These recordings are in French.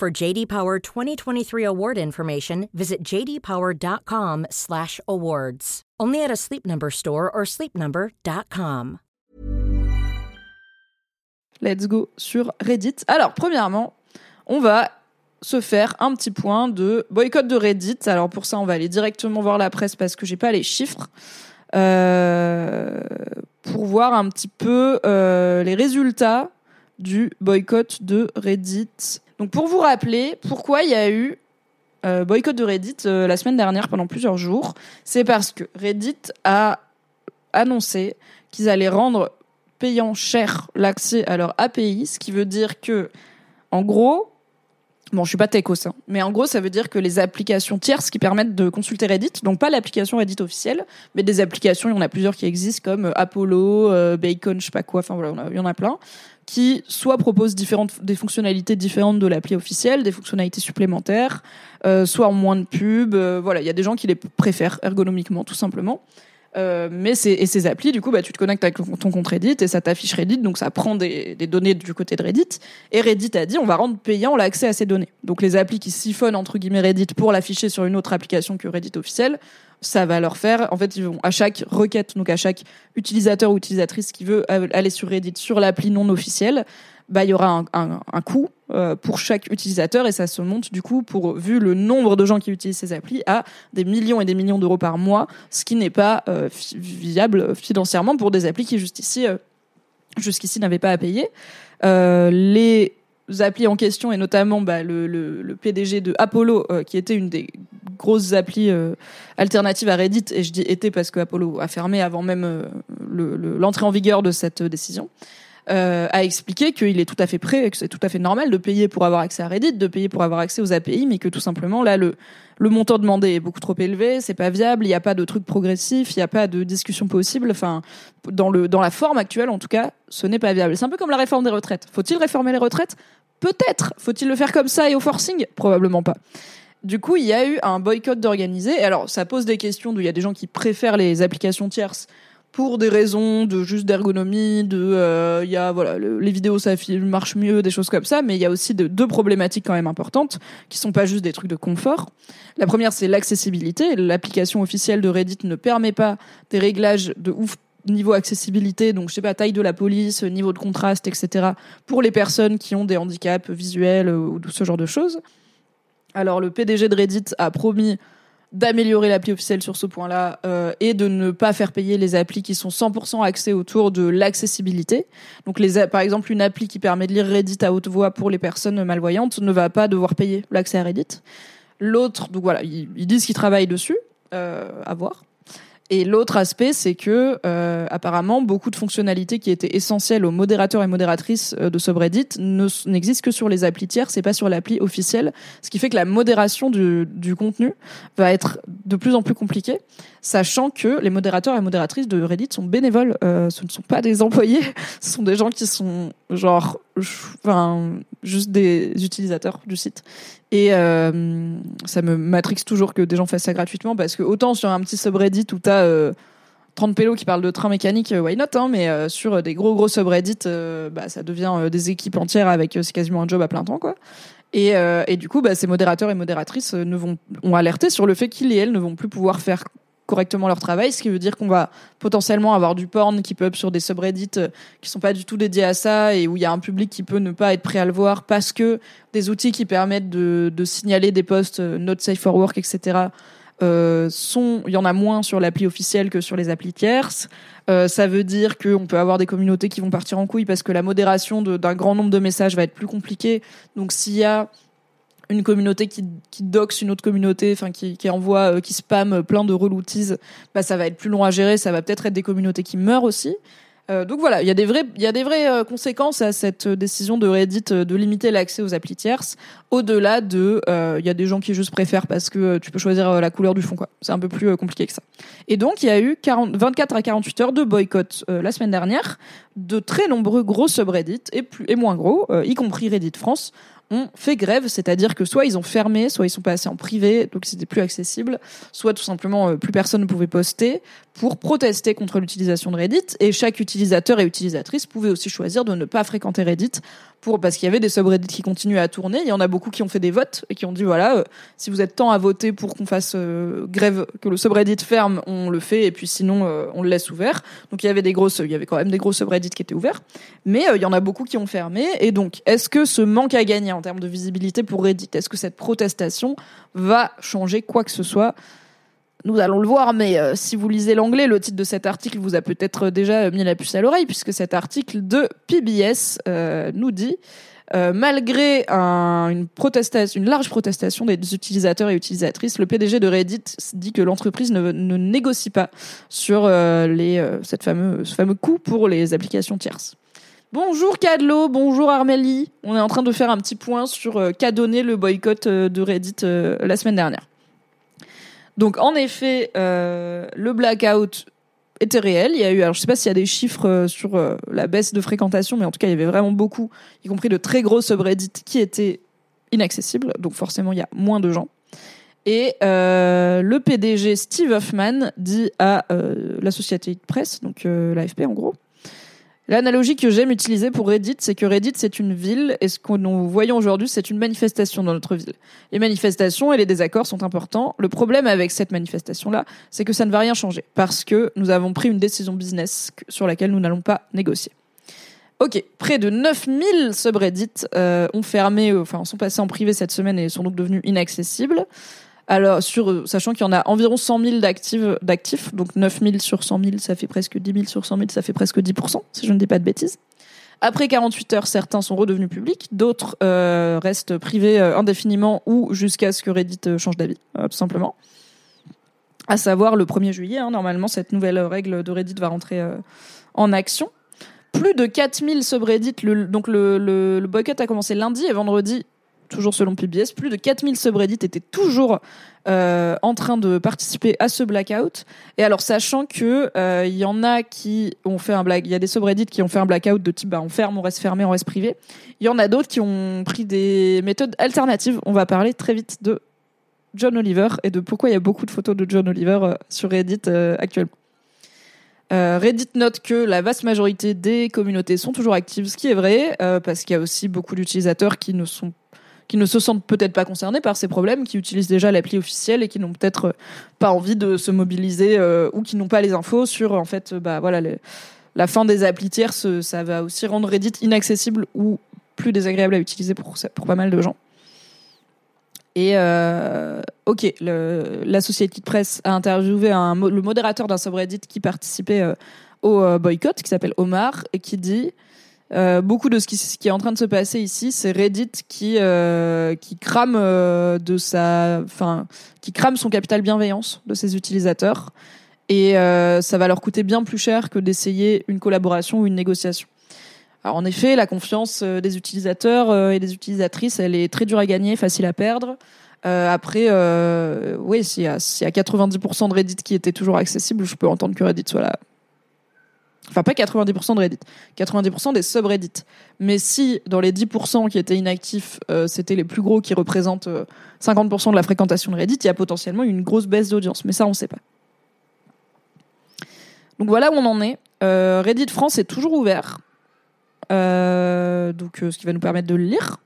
For JD Power 2023 award information, visit jdpower.com/awards. Only at a Sleep Number store or sleepnumber.com. Let's go sur Reddit. Alors, premièrement, on va se faire un petit point de boycott de Reddit. Alors pour ça, on va aller directement voir la presse parce que j'ai pas les chiffres. Euh, pour voir un petit peu euh, les résultats du boycott de Reddit. Donc pour vous rappeler pourquoi il y a eu euh, boycott de Reddit euh, la semaine dernière pendant plusieurs jours, c'est parce que Reddit a annoncé qu'ils allaient rendre payant cher l'accès à leur API, ce qui veut dire que, en gros, Bon, je suis pas techos, hein, mais en gros, ça veut dire que les applications tierces qui permettent de consulter Reddit, donc pas l'application Reddit officielle, mais des applications, il y en a plusieurs qui existent comme euh, Apollo, Bacon, je sais pas quoi, enfin voilà, il y en a plein, qui soit proposent différentes des fonctionnalités différentes de l'appli officielle, des fonctionnalités supplémentaires, euh, soit en moins de pubs, euh, voilà, il y a des gens qui les préfèrent ergonomiquement, tout simplement. Euh, mais et ces applis, du coup, bah, tu te connectes avec ton compte Reddit et ça t'affiche Reddit, donc ça prend des, des données du côté de Reddit. Et Reddit a dit, on va rendre payant l'accès à ces données. Donc les applis qui siphonnent entre guillemets Reddit pour l'afficher sur une autre application que Reddit officielle, ça va leur faire. En fait, ils vont à chaque requête, donc à chaque utilisateur ou utilisatrice qui veut aller sur Reddit sur l'appli non officielle, bah il y aura un, coût euh, pour chaque utilisateur et ça se monte du coup pour vu le nombre de gens qui utilisent ces applis à des millions et des millions d'euros par mois, ce qui n'est pas euh, viable financièrement pour des applis qui jusqu'ici euh, jusqu'ici n'avaient pas à payer. Euh, les applis en question et notamment bah, le, PDG de Apollo euh, qui était une des grosses applis euh, alternatives à Reddit et je dis était parce que Apollo a fermé avant même euh, le- le- l'entrée en vigueur de cette décision euh, a expliqué qu'il est tout à fait prêt que c'est tout à fait normal de payer pour avoir accès à Reddit, de payer pour avoir accès aux API, mais que tout simplement là le le montant demandé est beaucoup trop élevé, c'est pas viable, il n'y a pas de truc progressif, il n'y a pas de discussion possible. Enfin, dans le dans la forme actuelle, en tout cas, ce n'est pas viable. C'est un peu comme la réforme des retraites. Faut-il réformer les retraites? Peut-être. Faut-il le faire comme ça et au forcing? Probablement pas. Du coup, il y a eu un boycott d'organiser. Et alors, ça pose des questions d'où il y a des gens qui préfèrent les applications tierces pour des raisons de juste d'ergonomie, de euh, y a voilà le- les vidéos ça marche mieux, des choses comme ça, mais il y a aussi de- deux problématiques quand même importantes qui sont pas juste des trucs de confort. La première c'est l'accessibilité. L'application officielle de Reddit ne permet pas des réglages de ouf niveau accessibilité, donc je sais pas taille de la police, niveau de contraste, etc. pour les personnes qui ont des handicaps visuels ou ce genre de choses. Alors le PDG de Reddit a promis d'améliorer l'appli officielle sur ce point-là euh, et de ne pas faire payer les applis qui sont 100% axées autour de l'accessibilité. Donc les par exemple une appli qui permet de lire Reddit à haute voix pour les personnes malvoyantes ne va pas devoir payer l'accès à Reddit. L'autre, donc voilà, ils, ils disent qu'ils travaillent dessus, euh, à voir. Et l'autre aspect, c'est que euh, apparemment beaucoup de fonctionnalités qui étaient essentielles aux modérateurs et modératrices euh, de subreddit ne- n'existent que sur les applis tiers, c'est pas sur l'appli officielle, ce qui fait que la modération du, du contenu va être de plus en plus compliquée, sachant que les modérateurs et modératrices de Reddit sont bénévoles, euh, ce ne sont pas des employés, ce sont des gens qui sont genre, enfin, juste des utilisateurs du site. Et euh, ça me matrixe toujours que des gens fassent ça gratuitement parce que autant sur un petit subreddit où t'as euh, 30 pélos qui parlent de train mécanique, euh, why not hein, Mais euh, sur des gros gros subreddits, euh, bah, ça devient euh, des équipes entières avec c'est quasiment un job à plein temps quoi. Et, et du coup, bah, ces modérateurs et modératrices ne vont, ont alerté sur le fait qu'ils et elles ne vont plus pouvoir faire correctement leur travail, ce qui veut dire qu'on va potentiellement avoir du porn qui up sur des subreddits euh, qui sont pas du tout dédiés à ça et où il y a un public qui peut ne pas être prêt à le voir parce que des outils qui permettent de, signaler des posts euh, not safe for work, etc. Euh, sont, il y en a moins sur l'appli officielle que sur les applis tierces. Ça veut dire qu'on peut avoir des communautés qui vont partir en couille parce que la modération d'un grand nombre de messages va être plus compliquée. Donc s'il y a une communauté qui, qui doxe une autre communauté, enfin qui, qui envoie, euh, qui spam plein de relouties, bah ça va être plus long à gérer. Ça va peut-être être des communautés qui meurent aussi. Euh, donc voilà, il y a des vraies, y a des vraies euh, conséquences à cette décision de Reddit de limiter l'accès aux applis tierces. Au-delà de, il y a des gens qui juste préfèrent parce que tu peux choisir la couleur du fond, quoi. C'est un peu plus compliqué que ça. Et donc il y a eu 40, 24 à 48 heures de boycott la semaine dernière de très nombreux gros subreddits et plus et moins gros, y compris Reddit France, ont fait grève, c'est-à-dire que soit ils ont fermé, soit ils sont passés en privé, donc c'était plus accessible, soit tout simplement euh, plus personne ne pouvait poster pour protester contre l'utilisation de Reddit. Et chaque utilisateur et utilisatrice pouvait aussi choisir de ne pas fréquenter Reddit pour parce qu'il y avait des subreddits qui continuaient à tourner. Il y en a beaucoup qui ont fait des votes et qui ont dit voilà, euh, si vous êtes tant à voter pour qu'on fasse euh, grève, que le subreddit ferme, on le fait et puis sinon on le laisse ouvert. Donc il y avait des grosses, il y avait quand même des gros subreddits qui étaient ouverts, mais il y en a beaucoup qui ont fermé. Et donc est-ce que ce manque à gagner en termes de visibilité pour Reddit, est-ce que cette protestation va changer quoi que ce soit? Nous allons le voir, mais euh, si vous lisez l'anglais, le titre de cet article vous a peut-être déjà mis la puce à l'oreille, puisque cet article de PBS euh, nous dit euh, malgré un- une protestation, une large protestation des utilisateurs et utilisatrices, le PDG de Reddit dit que l'entreprise ne, négocie pas sur euh, les, euh, cette ce fameux coût pour les applications tierces. Bonjour Cadlo, bonjour Armélie. On est en train de faire un petit point sur euh, qu'a donné le boycott euh, de Reddit euh, la semaine dernière. Donc en effet, euh, le blackout était réel. Il y a eu, alors je sais pas s'il y a des chiffres euh, sur euh, la baisse de fréquentation, mais en tout cas il y avait vraiment beaucoup, y compris de très gros subreddits qui étaient inaccessibles. Donc forcément il y a moins de gens. Et euh, le PDG Steve Hoffman dit à euh, la société de presse, donc euh, l'AFP en gros, L'analogie que j'aime utiliser pour Reddit, c'est que Reddit, c'est une ville, et ce que nous voyons aujourd'hui, c'est une manifestation dans notre ville. Les manifestations et les désaccords sont importants. Le problème avec cette manifestation-là, c'est que ça ne va rien changer, parce que nous avons pris une décision business sur laquelle nous n'allons pas négocier. Ok, près de 9000 subreddits euh, ont fermé, euh, enfin sont passés en privé cette semaine et sont donc devenus inaccessibles. Alors, sur, euh, sachant qu'il y en a environ 100 000 d'actifs, donc 9 000 sur 100 000, ça fait presque 10 000 sur 100 000, ça fait presque 10%, si je ne dis pas de bêtises. Après 48 heures, certains sont redevenus publics, d'autres euh, restent privés euh, indéfiniment ou jusqu'à ce que Reddit change d'avis, tout simplement. À savoir le 1er juillet, hein, normalement, cette nouvelle règle de Reddit va rentrer en action. Plus de 4000 subreddits, donc le boycott a commencé lundi et vendredi, toujours selon PBS, plus de 4000 subreddits étaient toujours euh, en train de participer à ce blackout. Et alors, sachant que euh, il y en a qui ont fait un black, il y a des subreddits qui ont fait un blackout de type bah, on ferme, on reste fermé, on reste privé. Il y en a d'autres qui ont pris des méthodes alternatives. On va parler très vite de John Oliver et de pourquoi il y a beaucoup de photos de John Oliver euh, sur Reddit euh, actuellement. Euh, Reddit note que la vaste majorité des communautés sont toujours actives, ce qui est vrai, euh, parce qu'il y a aussi beaucoup d'utilisateurs qui ne sont qui ne se sentent peut-être pas concernés par ces problèmes, qui utilisent déjà l'appli officielle et qui n'ont peut-être euh, pas envie de se mobiliser euh, ou qui n'ont pas les infos sur en fait euh, bah voilà la fin des applis tierces, ça va aussi rendre Reddit inaccessible ou plus désagréable à utiliser pour pour pas mal de gens. Et ok, le- la société de presse a interviewé le modérateur d'un subreddit qui participait au boycott, qui s'appelle Omar, et qui dit euh, beaucoup de ce qui, est en train de se passer ici, c'est Reddit qui euh, crame euh, de sa, enfin, qui crame son capital bienveillance de ses utilisateurs, et ça va leur coûter bien plus cher que d'essayer une collaboration ou une négociation. En effet, la confiance des utilisateurs et des utilisatrices, elle est très dure à gagner, facile à perdre. Après, oui, s'il y, a, s'il y a 90% de Reddit qui était toujours accessible, je peux entendre que Reddit soit là. Enfin, pas 90% de Reddit, 90% des subreddits. Mais si dans les 10% qui étaient inactifs, euh, c'était les plus gros qui représentent euh, 50% de la fréquentation de Reddit, il y a potentiellement une grosse baisse d'audience. Mais ça, on sait pas. Donc voilà où on en est. Euh, Reddit France est toujours ouvert. Euh, donc, euh, ce qui va nous permettre de le lire.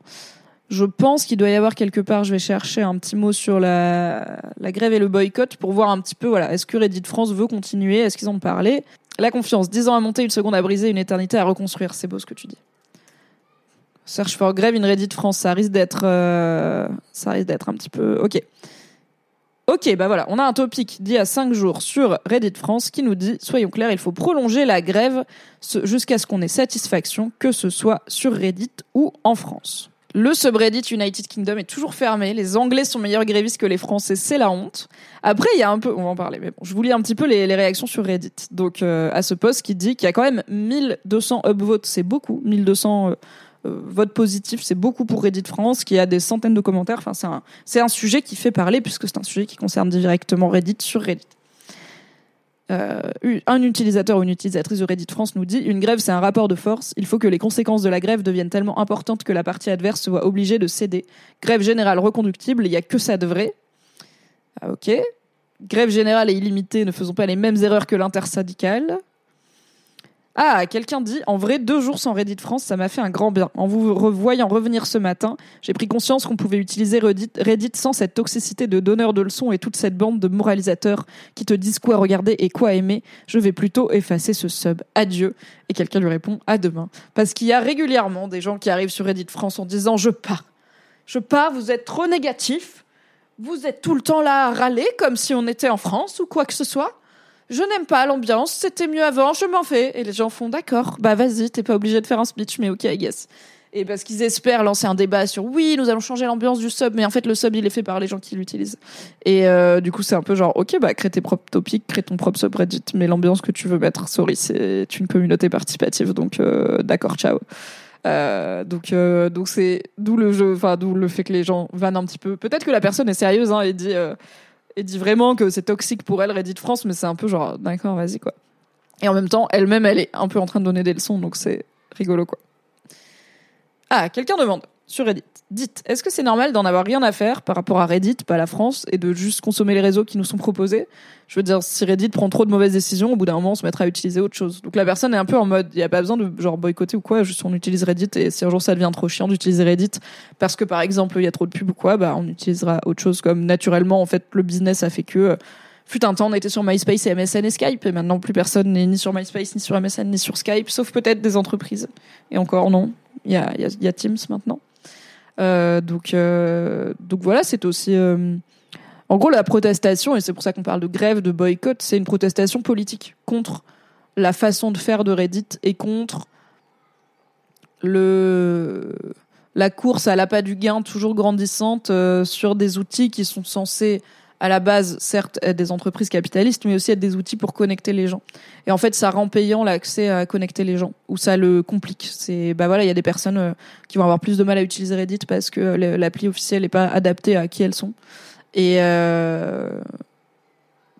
Je pense qu'il doit y avoir quelque part, je vais chercher un petit mot sur la, grève et le boycott pour voir un petit peu, voilà, est-ce que Reddit France veut continuer? Est-ce qu'ils ont parlé? La confiance, 10 ans à monter, une seconde à briser, une éternité à reconstruire. C'est beau ce que tu dis. Search for grève in Reddit France, ça risque d'être, euh, ça risque d'être un petit peu, ok. Ok, bah voilà, on a un topic d'il y a 5 jours sur Reddit France qui nous dit, soyons clairs, il faut prolonger la grève jusqu'à ce qu'on ait satisfaction, que ce soit sur Reddit ou en France. Le subreddit United Kingdom est toujours fermé. Les Anglais sont meilleurs grévistes que les Français, c'est la honte. Après, il y a un peu, on va en parler, mais bon, je vous lis un petit peu les, réactions sur Reddit. Donc, euh, à ce post qui dit qu'il y a quand même 1200 upvotes, c'est beaucoup, 1200 euh, euh, votes positifs, c'est beaucoup pour Reddit France, qui a des centaines de commentaires. Enfin, c'est un, c'est un sujet qui fait parler puisque c'est un sujet qui concerne directement Reddit sur Reddit. Euh, un utilisateur ou une utilisatrice de Reddit France nous dit une grève c'est un rapport de force. Il faut que les conséquences de la grève deviennent tellement importantes que la partie adverse soit obligée de céder. Grève générale reconductible, il n'y a que ça de vrai. Ah, ok. Grève générale et illimitée, ne faisons pas les mêmes erreurs que l'intersyndicale. Ah, quelqu'un dit, en vrai, deux jours sans Reddit France, ça m'a fait un grand bien. En vous revoyant revenir ce matin, j'ai pris conscience qu'on pouvait utiliser Reddit, sans cette toxicité de donneurs de leçons et toute cette bande de moralisateurs qui te disent quoi regarder et quoi aimer. Je vais plutôt effacer ce sub. Adieu. Et quelqu'un lui répond, à demain. Parce qu'il y a régulièrement des gens qui arrivent sur Reddit France en disant, je pars. Je pars, vous êtes trop négatif. Vous êtes tout le temps là à râler comme si on était en France ou quoi que ce soit je n'aime pas l'ambiance, c'était mieux avant, je m'en fais. Et les gens font d'accord, bah vas-y, t'es pas obligé de faire un speech, mais ok, I guess. Et parce qu'ils espèrent lancer un débat sur oui, nous allons changer l'ambiance du sub, mais en fait le sub il est fait par les gens qui l'utilisent. Et euh, du coup c'est un peu genre ok bah crée tes propres topics, crée ton propre subreddit, mais l'ambiance que tu veux mettre, sorry, c'est une communauté participative, donc euh, d'accord, ciao. Euh, donc donc c'est d'où le jeu, enfin d'où le fait que les gens vannent un petit peu. Peut-être que la personne est sérieuse hein, et dit et dit vraiment que c'est toxique pour elle, Reddit France, mais c'est un peu genre, d'accord, vas-y, quoi. Et en même temps, elle-même, elle est un peu en train de donner des leçons, donc c'est rigolo, quoi. Ah, quelqu'un demande sur Reddit. Dites, est-ce que c'est normal d'en avoir rien à faire par rapport à Reddit, pas la France, et de juste consommer les réseaux qui nous sont proposés? Je veux dire, si Reddit prend trop de mauvaises décisions, au bout d'un moment, on se mettra à utiliser autre chose. Donc la personne est un peu en mode, il n'y a pas besoin de genre boycotter ou quoi, juste on utilise Reddit, et si un jour ça devient trop chiant d'utiliser Reddit, parce que par exemple, il y a trop de pubs ou quoi, bah on utilisera autre chose, comme naturellement, en fait, le business a fait que... Euh, fut un temps, on était sur MySpace et MSN et Skype, et maintenant plus personne n'est ni sur MySpace, ni sur MSN, ni sur Skype, sauf peut-être des entreprises. Et encore non, il y a, y, y a Teams maintenant. Euh, donc, euh, donc voilà, c'est aussi. Euh, en gros, la protestation, et c'est pour ça qu'on parle de grève, de boycott, c'est une protestation politique contre la façon de faire de Reddit et contre le la course à l'appât du gain toujours grandissante sur des outils qui sont censés à la base, certes, être des entreprises capitalistes, mais aussi être des outils pour connecter les gens. Et en fait, ça rend payant l'accès à connecter les gens, ou ça le complique. C'est, bah voilà, il y a des personnes euh, qui vont avoir plus de mal à utiliser Reddit parce que l'appli officielle n'est pas adaptée à qui elles sont. Et euh,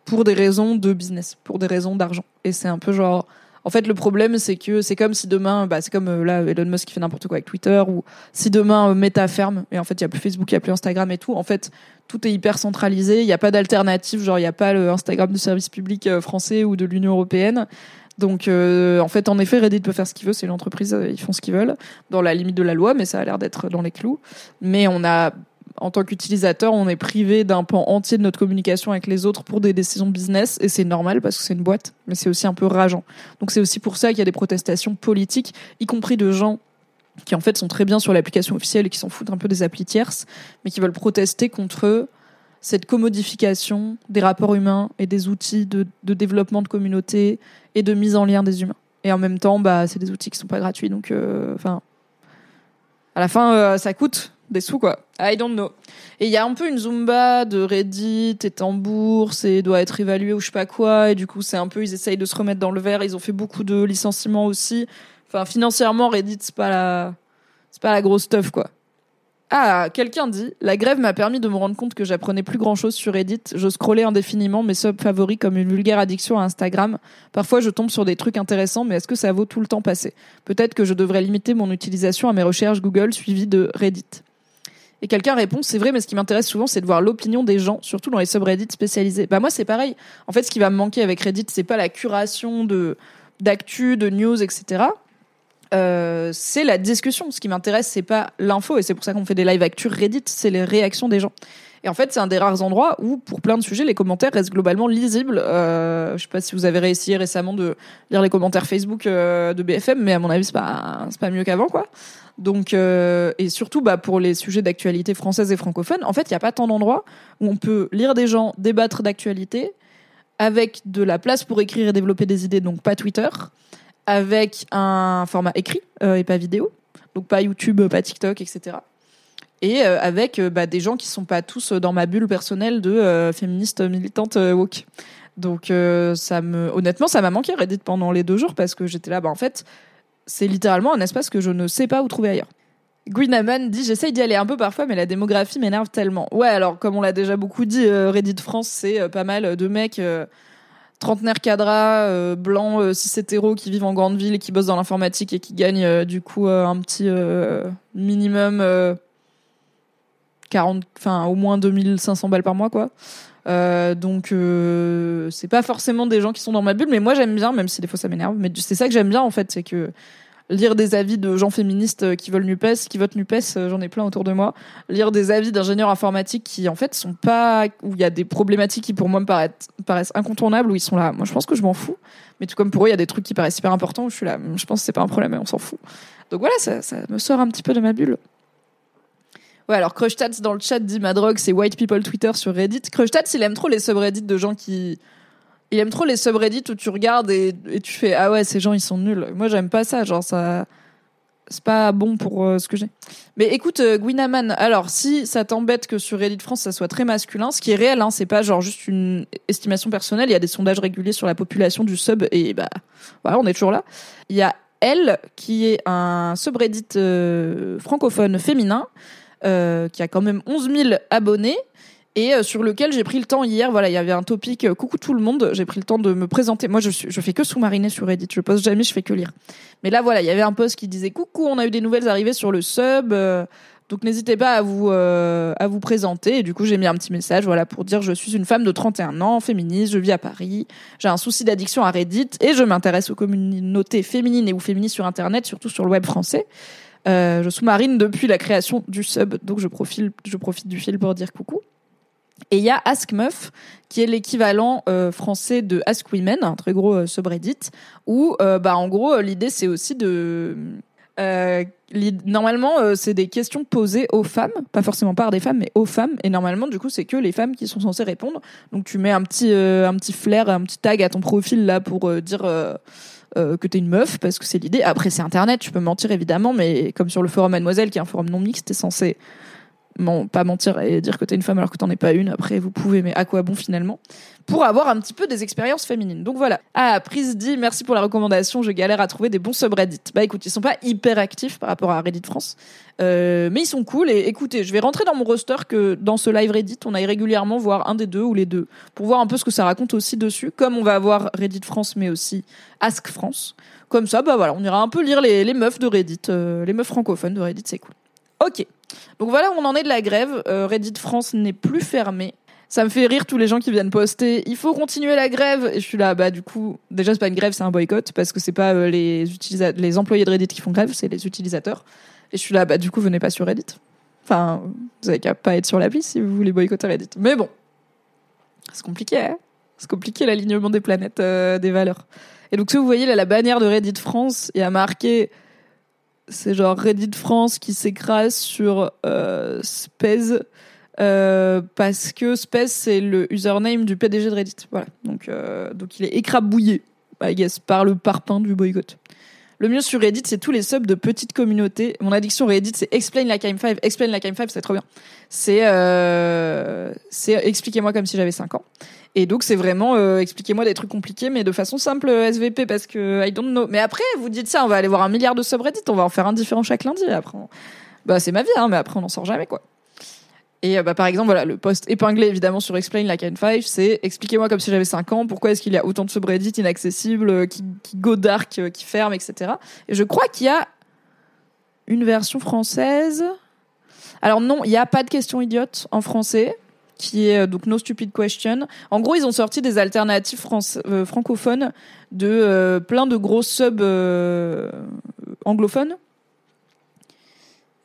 pour des raisons de business, pour des raisons d'argent. Et c'est un peu genre, en fait, le problème, c'est que c'est comme si demain, bah, c'est comme euh, là, Elon Musk qui fait n'importe quoi avec Twitter, ou si demain euh, Meta ferme, et en fait, il y a plus Facebook, il y a plus Instagram et tout. En fait, tout est hyper centralisé. Il n'y a pas d'alternative, genre il n'y a pas le Instagram du service public euh, français ou de l'Union européenne. Donc, en fait, en effet, Reddit peut faire ce qu'il veut, c'est une entreprise, ils font ce qu'ils veulent, dans la limite de la loi, mais ça a l'air d'être dans les clous. Mais on a en tant qu'utilisateur, on est privé d'un pan entier de notre communication avec les autres pour des décisions business, et c'est normal parce que c'est une boîte, mais c'est aussi un peu rageant. Donc c'est aussi pour ça qu'il y a des protestations politiques, y compris de gens qui en fait sont très bien sur l'application officielle et qui s'en foutent un peu des applis tierces, mais qui veulent protester contre cette commodification des rapports humains et des outils de, développement de communauté et de mise en lien des humains. Et en même temps, bah, c'est des outils qui sont pas gratuits, donc euh, enfin, à la fin, euh, ça coûte des sous quoi. I don't know. Et il y a un peu une zumba de Reddit est en bourse et doit être évalué ou je sais pas quoi et du coup c'est un peu ils essayent de se remettre dans le verre, ils ont fait beaucoup de licenciements aussi. Enfin financièrement Reddit c'est pas la c'est pas la grosse stuff quoi. Ah, quelqu'un dit La grève m'a permis de me rendre compte que j'apprenais plus grand chose sur Reddit. Je scrollais indéfiniment mes subs favoris comme une vulgaire addiction à Instagram. Parfois, je tombe sur des trucs intéressants, mais est-ce que ça vaut tout le temps passer? Peut-être que je devrais limiter mon utilisation à mes recherches Google suivies de Reddit. Et quelqu'un répond C'est vrai, mais ce qui m'intéresse souvent, c'est de voir l'opinion des gens, surtout dans les subreddits spécialisés. Bah, moi, c'est pareil. En fait, ce qui va me manquer avec Reddit, c'est pas la curation de d'actu, de news, etc. Euh, c'est la discussion. Ce qui m'intéresse, c'est pas l'info, et c'est pour ça qu'on fait des live actu Reddit, c'est les réactions des gens. Et en fait, c'est un des rares endroits où, pour plein de sujets, les commentaires restent globalement lisibles. Euh, je sais pas si vous avez réussi récemment de lire les commentaires Facebook euh, de BFM, mais à mon avis, c'est pas pas mieux qu'avant, quoi. Donc, euh, et surtout, bah, pour les sujets d'actualité française et francophone, en fait, il n'y a pas tant d'endroits où on peut lire des gens débattre d'actualité avec de la place pour écrire et développer des idées, donc pas Twitter, avec un format écrit euh, et pas vidéo, donc pas YouTube, pas TikTok, etc. et avec bah, des gens qui sont pas tous dans ma bulle personnelle de féministe militante woke. Donc ça me honnêtement ça m'a manqué Reddit pendant les deux jours parce que j'étais là bah en fait c'est littéralement un espace que je ne sais pas où trouver ailleurs. Gwinaman dit j'essaye d'y aller un peu parfois mais la démographie m'énerve tellement. Ouais alors comme on l'a déjà beaucoup dit Reddit France c'est pas mal de mecs trentenaire cadra, euh, blanc, euh, cis hétéro qui vivent en grande ville et qui bossent dans l'informatique et qui gagnent euh, du coup un petit minimum 40, enfin au moins 2500 balles par mois quoi. donc c'est pas forcément des gens qui sont dans ma bulle, mais moi j'aime bien, même si des fois ça m'énerve. Mais c'est ça que j'aime bien en fait, c'est que lire des avis de gens féministes euh, qui veulent Nupes, qui votent Nupes, euh, j'en ai plein autour de moi. Lire des avis d'ingénieurs informatiques qui en fait sont pas où il y a des problématiques qui pour moi me paraissent, incontournables où ils sont là. Moi je pense que je m'en fous, mais tout comme pour eux il y a des trucs qui paraissent hyper importants où je suis là. Je pense que c'est pas un problème, mais on s'en fout. Donc voilà, ça me sort un petit peu de ma bulle. Ouais, alors Crushtats dans le chat dit ma drogue c'est White People Twitter sur Reddit. Crushtats il aime trop les subreddits de gens qui il aime trop les subreddits où tu regardes et, tu fais ah ouais ces gens ils sont nuls. Moi j'aime pas ça, genre ça c'est pas bon pour euh, ce que j'ai. Mais écoute euh, alors si ça t'embête que sur Reddit France ça soit très masculin, ce qui est réel, hein, c'est pas genre juste une estimation personnelle. Il y a des sondages réguliers sur la population du sub et bah voilà on est toujours là. Il y a elle qui est un subreddit euh, francophone féminin qui a quand même 11 000 abonnés et euh, sur lequel j'ai pris le temps hier. Voilà, il y avait un topic euh, coucou tout le monde. J'ai pris le temps de me présenter. Moi, je suis, fais que sous-mariner sur Reddit. Je poste jamais, je fais que lire. Mais là, voilà, il y avait un post qui disait coucou, on a eu des nouvelles arrivées sur le sub. Euh, donc n'hésitez pas à vous à vous présenter. Et du coup, j'ai mis un petit message, voilà, pour dire je suis une femme de 31 ans, féministe, je vis à Paris, j'ai un souci d'addiction à Reddit et je m'intéresse aux communautés féminines et ou féministes sur Internet, surtout sur le web français. Je sous-marine depuis la création du sub, donc je profite, du fil pour dire coucou. Et il y a Ask Meuf, qui est l'équivalent euh, français de Ask Women, un très gros euh, subreddit, où, euh, bah, en gros, l'idée, c'est aussi de... normalement, c'est des questions posées aux femmes, pas forcément par des femmes, mais aux femmes. Et normalement, du coup, c'est que les femmes qui sont censées répondre. Donc, tu mets un petit, un petit flair, un petit tag à ton profil là pour dire que t'es une meuf, parce que c'est l'idée. Après, c'est Internet, tu peux mentir évidemment, mais comme sur le forum Mademoiselle, qui est un forum non mixte, t'es censé pas mentir et dire que t'es une femme alors que t'en es pas une. Après, vous pouvez, mais à quoi bon finalement Pour avoir un petit peu des expériences féminines? Donc voilà. Ah, Prise dit merci pour la recommandation. Je galère à trouver des bons subreddits. Bah écoute, ils sont pas hyper actifs par rapport à Reddit France, euh, mais ils sont cool. Et écoutez, je vais rentrer dans mon roster que dans ce live Reddit, on aille régulièrement voir un des deux ou les deux pour voir un peu ce que ça raconte aussi dessus. Comme on va avoir Reddit France, mais aussi Ask France. Comme ça, bah voilà, on ira un peu lire les, les meufs de Reddit, euh, les meufs francophones de Reddit, c'est cool. Ok. Donc voilà où on en est de la grève. Euh, Reddit France n'est plus fermé. Ça me fait rire tous les gens qui viennent poster. Il faut continuer la grève. Et je suis là, bah du coup, déjà c'est pas une grève, c'est un boycott parce que c'est pas euh, les les employés de Reddit qui font grève, c'est les utilisateurs. Et je suis là, bah du coup, venez pas sur Reddit. Enfin, vous avez qu'à pas être sur l'appli si vous voulez boycotter Reddit. Mais bon, c'est compliqué. Hein c'est compliqué l'alignement des planètes, euh, des valeurs. Et donc si vous voyez là la bannière de Reddit France, il y a marqué c'est genre Reddit France qui s'écrase sur euh, Spez euh, parce que Spez c'est le username du PDG de Reddit. Voilà. Donc, euh, donc il est écrabouillé, I guess, par le parpaing du boycott. Le mieux sur Reddit, c'est tous les subs de petites communautés. Mon addiction Reddit, c'est Explain la Game 5. Explain la Game 5, c'est trop bien. C'est, euh, c'est expliquez-moi comme si j'avais 5 ans. Et donc c'est vraiment euh, expliquez-moi des trucs compliqués mais de façon simple euh, SVP parce que I don't know. Mais après vous dites ça, on va aller voir un milliard de subreddits, on va en faire un différent chaque lundi. Après, bah c'est ma vie, hein, mais après on n'en sort jamais quoi. Et euh, bah, par exemple, voilà, le post épinglé évidemment sur Explain la Can 5, c'est expliquez-moi comme si j'avais 5 ans, pourquoi est-ce qu'il y a autant de subreddits inaccessibles, qui, qui go dark, qui ferment, etc. Et je crois qu'il y a une version française. Alors non, il n'y a pas de questions idiotes en français qui est euh, donc No Stupid Question. En gros, ils ont sorti des alternatives euh, francophones de euh, plein de gros subs anglophones.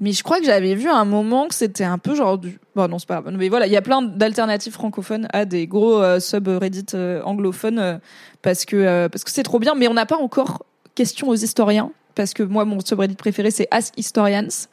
Mais je crois que j'avais vu à un moment que c'était un peu genre du. Bon, non, c'est pas grave. Mais voilà, il y a plein d'alternatives francophones à des gros subreddits anglophones parce que parce que c'est trop bien. Mais on n'a pas encore question aux historiens parce que moi, mon subreddit préféré, c'est Ask Historians.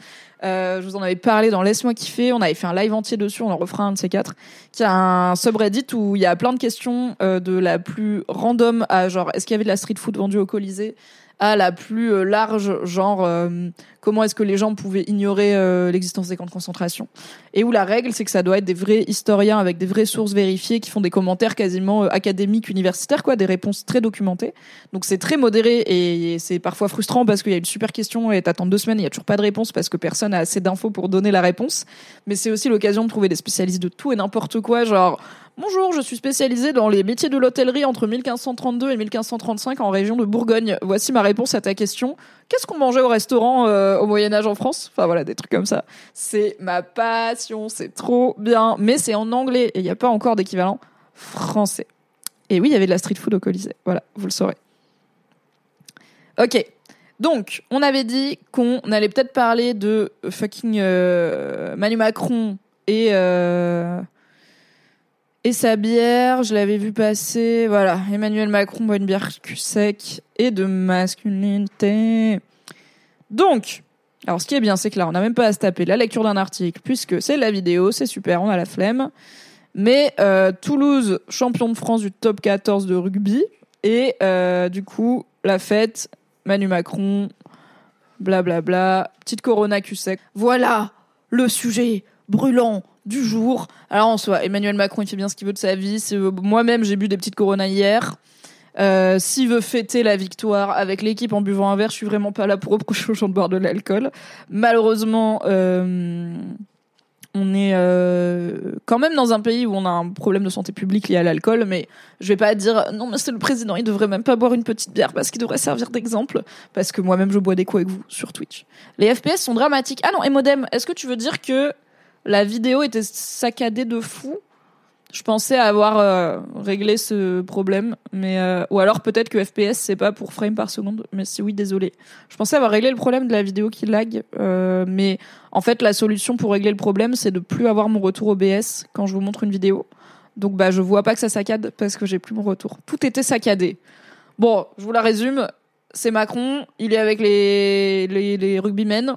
Euh, je vous en avais parlé dans Laisse-moi kiffer. On avait fait un live entier dessus. On en refera un de ces quatre. Qui a un subreddit où il y a plein de questions euh, de la plus random à genre est-ce qu'il y avait de la street food vendue au Colisée? À la plus euh, large, genre euh, comment est-ce que les gens pouvaient ignorer euh, l'existence des camps de concentration. Et où la règle, c'est que ça doit être des vrais historiens avec des vraies sources vérifiées qui font des commentaires quasiment académiques, universitaires, quoi, des réponses très documentées. Donc c'est très modéré et c'est parfois frustrant parce qu'il y a une super question et t'attends deux semaines, il y a toujours pas de réponse parce que personne a assez d'infos pour donner la réponse. Mais c'est aussi l'occasion de trouver des spécialistes de tout et n'importe quoi, genre Bonjour, je suis spécialisée dans les métiers de l'hôtellerie entre 1532 et 1535 en région de Bourgogne. Voici ma réponse à ta question. Qu'est-ce qu'on mangeait au restaurant euh, au Moyen Âge en France? Enfin voilà, des trucs comme ça. C'est ma passion, c'est trop bien. Mais c'est en anglais et il n'y a pas encore d'équivalent français. Et oui, il y avait de la street food au Colisée. Voilà, vous le saurez. Ok. Donc, on avait dit qu'on allait peut-être parler de fucking euh, Manu Macron et... Euh, et sa bière, je l'avais vu passer. Voilà, Emmanuel Macron boit une bière sec et de masculinité. Donc, alors ce qui est bien, c'est que là, on n'a même pas à se taper la lecture d'un article, puisque c'est la vidéo, c'est super, on a la flemme. Mais euh, Toulouse, champion de France du top 14 de rugby, et euh, du coup, la fête, Manu Macron, blablabla, bla bla, petite Corona sec. Voilà le sujet brûlant du jour. Alors en soi, Emmanuel Macron, il fait bien ce qu'il veut de sa vie. Moi-même, j'ai bu des petites Corona hier. Euh, S'il veut fêter la victoire avec l'équipe en buvant un verre, je suis vraiment pas là pour reprocher aux gens de boire de l'alcool. Malheureusement, euh, on est euh, quand même dans un pays où on a un problème de santé publique lié à l'alcool, mais je vais pas dire non, mais c'est le président, il devrait même pas boire une petite bière parce qu'il devrait servir d'exemple, parce que moi-même je bois des coups avec vous sur Twitch. Les FPS sont dramatiques. Ah non, et Modem, est-ce que tu veux dire que la vidéo était saccadée de fou. Je pensais avoir euh, réglé ce problème, mais euh, ou alors peut-être que FPS c'est pas pour frame par seconde, mais si oui, désolé. Je pensais avoir réglé le problème de la vidéo qui lag, euh, mais en fait la solution pour régler le problème c'est de plus avoir mon retour OBS quand je vous montre une vidéo. Donc bah je vois pas que ça saccade parce que j'ai plus mon retour. Tout était saccadé. Bon, je vous la résume. C'est Macron, il est avec les les, les rugbymen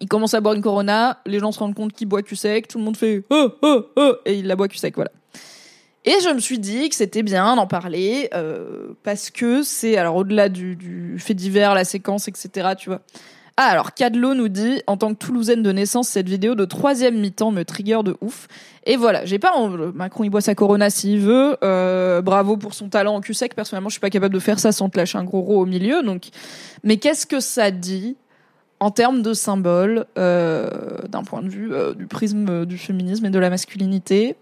il commence à boire une Corona, les gens se rendent compte qu'il boit cul sec, tout le monde fait oh oh oh et il la boit cul sec, voilà. Et je me suis dit que c'était bien d'en parler euh, parce que c'est alors au-delà du, fait divers, la séquence, etc. Tu vois. Ah alors Cadlo nous dit en tant que Toulousaine de naissance, cette vidéo de troisième mi-temps me trigger de ouf. Et voilà, j'ai pas Macron il boit sa Corona s'il veut. Euh, bravo pour son talent en cul sec. Personnellement, je suis pas capable de faire ça sans te lâcher un gros rot au milieu. Donc, mais qu'est-ce que ça dit en termes de symbole, euh, d'un point de vue euh, du prisme du féminisme et de la masculinité,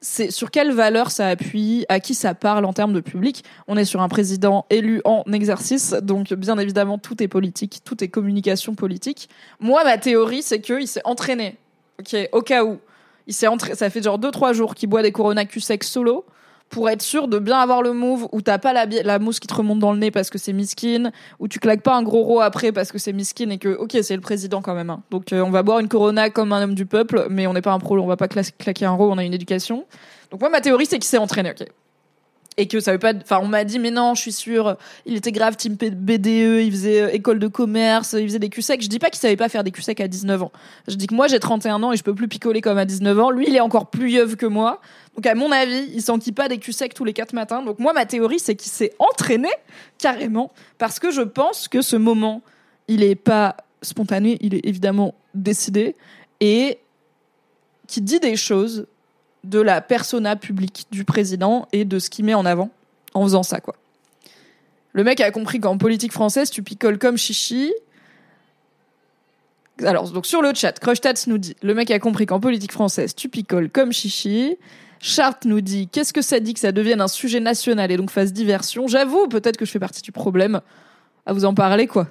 c'est sur quelle valeur ça appuie, à qui ça parle en termes de public? On est sur un président élu en exercice, donc bien évidemment tout est politique, tout est communication politique. Moi, ma théorie, c'est qu'il s'est entraîné. Au cas où. Il s'est entraîné, ça fait genre 2-3 jours qu'il boit des Corona Q-Sec solo pour être sûr de bien avoir le move où t'as pas la, mousse qui te remonte dans le nez parce que c'est miskin, où tu claques pas un gros ro après parce que c'est miskin et que ok c'est le président quand même. Hein. Donc euh, on va boire une Corona comme un homme du peuple, mais on n'est pas un pro, on va pas claquer un ro, on a une éducation. Donc moi ma théorie c'est qu'il s'est entraîné, ok et que ça veut pas enfin on m'a dit mais non je suis sûr il était grave team BDE il faisait euh, école de commerce il faisait des QSEC je dis pas qu'il savait pas faire des QSEC à 19 ans. Je dis que moi j'ai 31 ans et je peux plus picoler comme à 19 ans. Lui il est encore plus yeuve que moi. Donc à mon avis il s'enquille pas des QSEC tous les quatre matins. Donc moi ma théorie c'est qu'il s'est entraîné carrément parce que je pense que ce moment il est pas spontané il est évidemment décidé et qui dit des choses de la persona publique du président et de ce qu'il met en avant en faisant ça, quoi. Le mec a compris qu'en politique française, tu picoles comme chichi. Alors, donc sur le chat, Crushtats nous dit, le mec a compris qu'en politique française, tu picoles comme chichi. Chart nous dit, qu'est-ce que ça dit que ça devienne un sujet national et donc fasse diversion? J'avoue, peut-être que je fais partie du problème à vous en parler, quoi.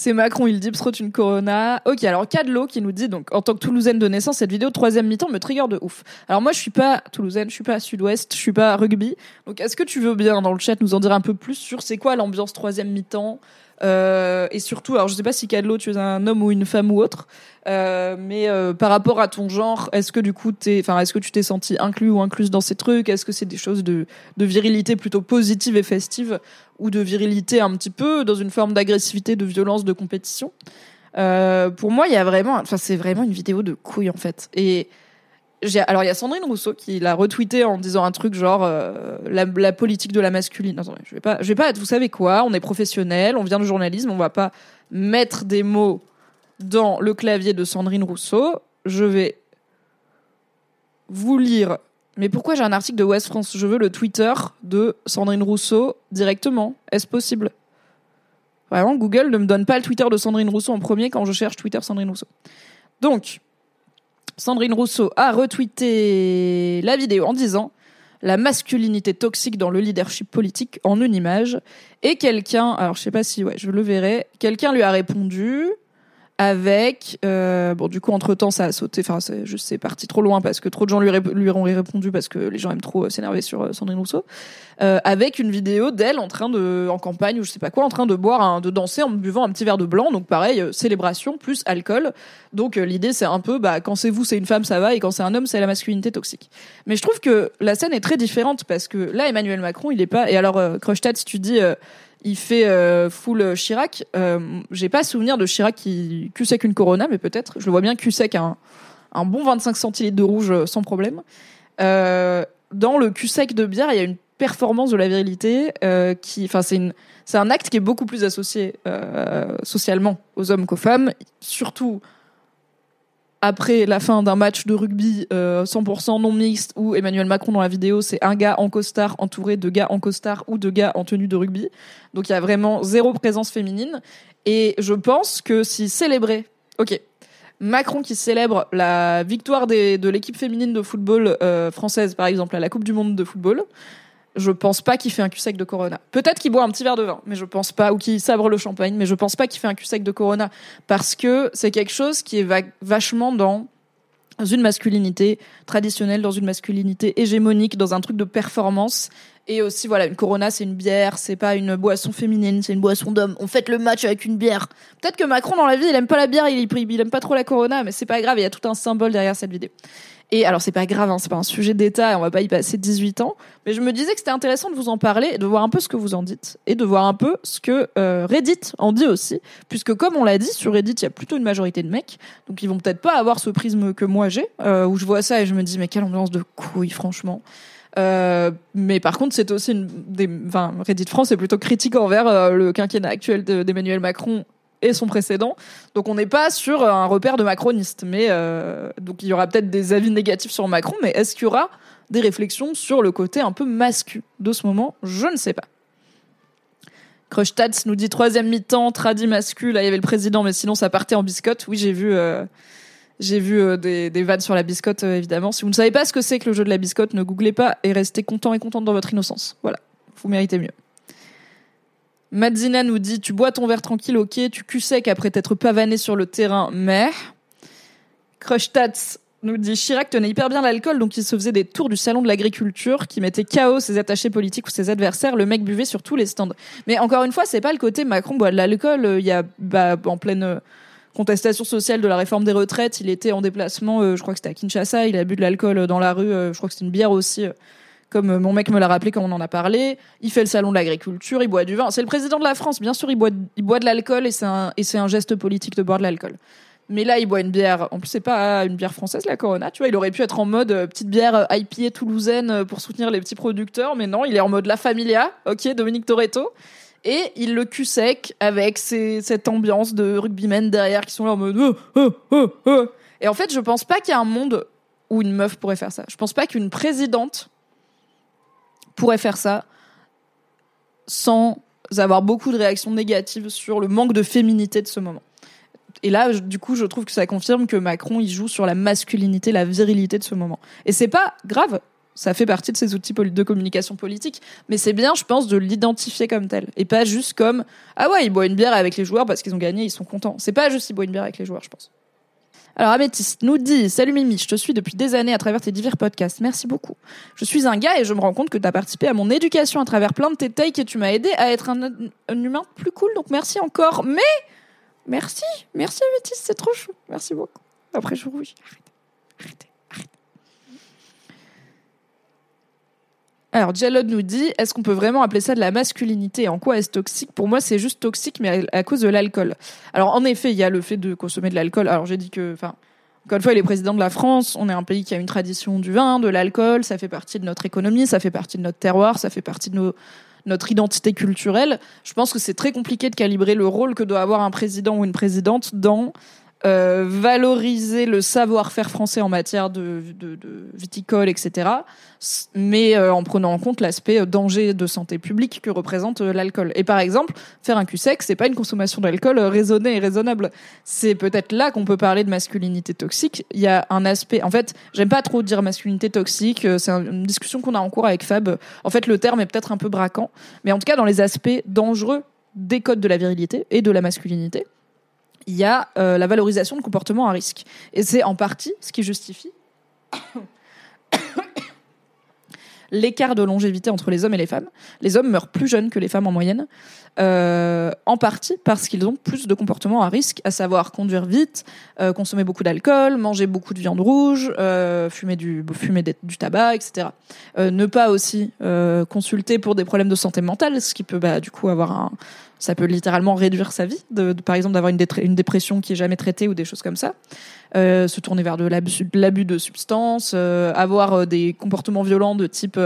C'est Macron, il dit trop une Corona. Ok, alors Cadlo qui nous dit donc en tant que Toulousaine de naissance, cette vidéo troisième mi-temps me trigger de ouf. Alors moi, je suis pas Toulousaine, je suis pas Sud-Ouest, je suis pas rugby. Donc est-ce que tu veux bien dans le chat nous en dire un peu plus sur c'est quoi l'ambiance troisième mi-temps? Euh, et surtout, alors je sais pas si Cadlo, tu es un homme ou une femme ou autre, euh, mais euh, par rapport à ton genre, est-ce que du coup, t'es, enfin, est-ce que tu t'es senti inclus ou incluse dans ces trucs? Est-ce que c'est des choses de, de virilité plutôt positive et festive, ou de virilité un petit peu dans une forme d'agressivité, de violence, de compétition? Pour moi, il y a vraiment, enfin, c'est vraiment une vidéo de couilles en fait. Et alors il y a Sandrine Rousseau qui l'a retweeté en disant un truc genre euh, la, politique de la masculine. Attendez, je vais pas, je vais pas. Vous savez quoi On est professionnel, on vient du journalisme, on va pas mettre des mots dans le clavier de Sandrine Rousseau. Je vais vous lire. Mais pourquoi j'ai un article de West France? Je veux le Twitter de Sandrine Rousseau directement. Est-ce possible? Vraiment, Google ne me donne pas le Twitter de Sandrine Rousseau en premier quand je cherche Twitter Sandrine Rousseau. Donc, Sandrine Rousseau a retweeté la vidéo en disant la masculinité toxique dans le leadership politique en une image. Et quelqu'un, alors je sais pas si ouais, je le verrai, quelqu'un lui a répondu avec euh, bon du coup entre temps ça a sauté enfin c'est juste parti trop loin parce que trop de gens lui, lui ont répondu parce que les gens aiment trop euh, s'énerver sur euh, Sandrine Rousseau avec une vidéo d'elle en train de en campagne ou je sais pas quoi en train de boire de danser en buvant un petit verre de blanc. Donc pareil célébration plus alcool. Donc l'idée c'est un peu bah quand c'est vous c'est une femme ça va et quand c'est un homme c'est la masculinité toxique. Mais je trouve que la scène est très différente parce que là Emmanuel Macron il est pas et alors Krochtat si tu dis il fait euh, full Chirac. Euh, J'ai pas souvenir de Chirac qui cul sec une Corona, mais peut-être. Je le vois bien cul sec un, un bon 25 centilitres de rouge euh, sans problème. Euh, dans le cul sec de bière, il y a une performance de la virilité qui, enfin, c'est c'est un acte qui est beaucoup plus associé socialement aux hommes qu'aux femmes, surtout après la fin d'un match de rugby euh, 100% non mixte où Emmanuel Macron dans la vidéo c'est un gars en costard entouré de gars en costard ou de gars en tenue de rugby. Donc il y a vraiment zéro présence féminine et je pense que si célébrer, ok, Macron qui célèbre la victoire des, de l'équipe féminine de football euh, française par exemple à la Coupe du Monde de football, je pense pas qu'il fait un cul sec de Corona. Peut-être qu'il boit un petit verre de vin, mais je pense pas, ou qu'il sabre le champagne, mais je pense pas qu'il fait un cul sec de Corona parce que c'est quelque chose qui est va- vachement dans une masculinité traditionnelle, dans une masculinité hégémonique, dans un truc de performance. Et aussi, voilà, une Corona, c'est une bière, c'est pas une boisson féminine, c'est une boisson d'homme. On fête le match avec une bière. Peut-être que Macron, dans la vie, il aime pas la bière, il, il aime pas trop la Corona, mais c'est pas grave, il y a tout un symbole derrière cette vidéo. Et alors, c'est pas grave, hein, c'est pas un sujet d'État, on va pas y passer 18 ans, mais je me disais que c'était intéressant de vous en parler, de voir un peu ce que vous en dites, et de voir un peu ce que euh, Reddit en dit aussi, puisque comme on l'a dit, sur Reddit, il y a plutôt une majorité de mecs, donc ils vont peut-être pas avoir ce prisme que moi j'ai, euh, où je vois ça et je me dis, mais quelle ambiance de couilles, franchement. Euh, mais par contre, c'est aussi une des, enfin, Reddit France est plutôt critique envers le quinquennat actuel de- d'Emmanuel Macron et son précédent. Donc on n'est pas sur un repère de macroniste, mais euh, donc il y aura peut-être des avis négatifs sur Macron, mais est-ce qu'il y aura des réflexions sur le côté un peu mascu de ce moment? Je ne sais pas. Crushtats nous dit troisième mi-temps, tradi mascu, là il y avait le président, mais sinon ça partait en biscotte. Oui, j'ai vu, euh, j'ai vu euh, des, des vannes sur la biscotte, euh, évidemment. Si vous ne savez pas ce que c'est que le jeu de la biscotte, ne googlez pas et restez content et contente dans votre innocence. Voilà, vous méritez mieux. Madzina nous dit Tu bois ton verre tranquille, ok, tu cul sec après t'être pavané sur le terrain, mais. Crush Tats nous dit Chirac tenait hyper bien l'alcool, donc il se faisait des tours du salon de l'agriculture qui mettait KO ses attachés politiques ou ses adversaires. Le mec buvait sur tous les stands. Mais encore une fois, c'est pas le côté Macron boit de l'alcool. Il y a bah, en pleine euh, contestation sociale de la réforme des retraites, il était en déplacement, euh, je crois que c'était à Kinshasa, il a bu de l'alcool euh, dans la rue, je crois que c'était une bière aussi. Comme euh, mon mec me l'a rappelé quand on en a parlé, il fait le salon de l'agriculture, il boit du vin. C'est le président de la France, bien sûr, il boit, il boit de l'alcool et c'est un, et c'est un geste politique de boire de l'alcool. Mais là, il boit une bière. En plus, c'est pas une bière française, la Corona. Tu vois, il aurait pu être en mode euh, petite bière euh, IPA toulousaine pour soutenir les petits producteurs, mais non, il est en mode La Familia. Ok, Dominique Toretto. Et il le cul sec avec cette ambiance de rugbymen derrière qui sont là en mode oh, oh, oh. Et en fait, je pense pas qu'il y a un monde où une meuf pourrait faire ça. Je pense pas qu'une présidente pourrait faire ça sans avoir beaucoup de réactions négatives sur le manque de féminité de ce moment. Et là, du coup, je trouve que ça confirme que Macron, il joue sur la masculinité, la virilité de ce moment. Et c'est pas grave. Ça fait partie de ses outils de communication politique. Mais c'est bien, je pense, de l'identifier comme tel. Et pas juste comme, ah ouais, il boit une bière avec les joueurs parce qu'ils ont gagné, ils sont contents. C'est pas juste il boit une bière avec les joueurs, je pense. Alors Améthyste nous dit Salut Mimi, je te suis depuis des années à travers tes divers podcasts. Merci beaucoup. Je suis un gars et je me rends compte que tu as participé à mon éducation à travers plein de tes takes et tu m'as aidé à être un, un humain plus cool. Donc merci encore. Mais merci, merci Améthyste, c'est trop chou. Merci beaucoup. Après je rouge. Arrêtez, arrêtez, Alors, Jalod nous dit est-ce qu'on peut vraiment appeler ça de la masculinité? En quoi est-ce toxique? Pour moi, c'est juste toxique, mais à, cause de l'alcool. Alors, en effet, il y a le fait de consommer de l'alcool. Alors, j'ai dit que, enfin, encore une fois, il est président de la France. On est un pays qui a une tradition du vin, de l'alcool. Ça fait partie de notre économie, ça fait partie de notre terroir, ça fait partie de notre identité culturelle. Je pense que c'est très compliqué de calibrer le rôle que doit avoir un président ou une présidente dans euh, valoriser le savoir-faire français en matière de, de, de viticole, etc. Mais euh, en prenant en compte l'aspect euh, danger de santé publique que représente l'alcool. Et par exemple, faire un cul sec, c'est pas une consommation d'alcool raisonnée et raisonnable. C'est peut-être là qu'on peut parler de masculinité toxique. Il y a un aspect, en fait, j'aime pas trop dire masculinité toxique. C'est une discussion qu'on a en cours avec Fab. En fait, le terme est peut-être un peu braquant, mais en tout cas, dans les aspects dangereux des codes de la virilité et de la masculinité il y a euh, la valorisation de comportements à risque. Et c'est en partie ce qui justifie l'écart de longévité entre les hommes et les femmes. Les hommes meurent plus jeunes que les femmes en moyenne, euh, en partie parce qu'ils ont plus de comportements à risque, à savoir conduire vite, euh, consommer beaucoup d'alcool, manger beaucoup de viande rouge, fumer, du, tabac, etc. ne pas aussi consulter pour des problèmes de santé mentale, ce qui peut bah, du coup avoir un, ça peut littéralement réduire sa vie, par exemple d'avoir une, dépression qui est jamais traitée ou des choses comme ça. Euh, se tourner vers de l'abus de substances, euh, avoir euh, des comportements violents de type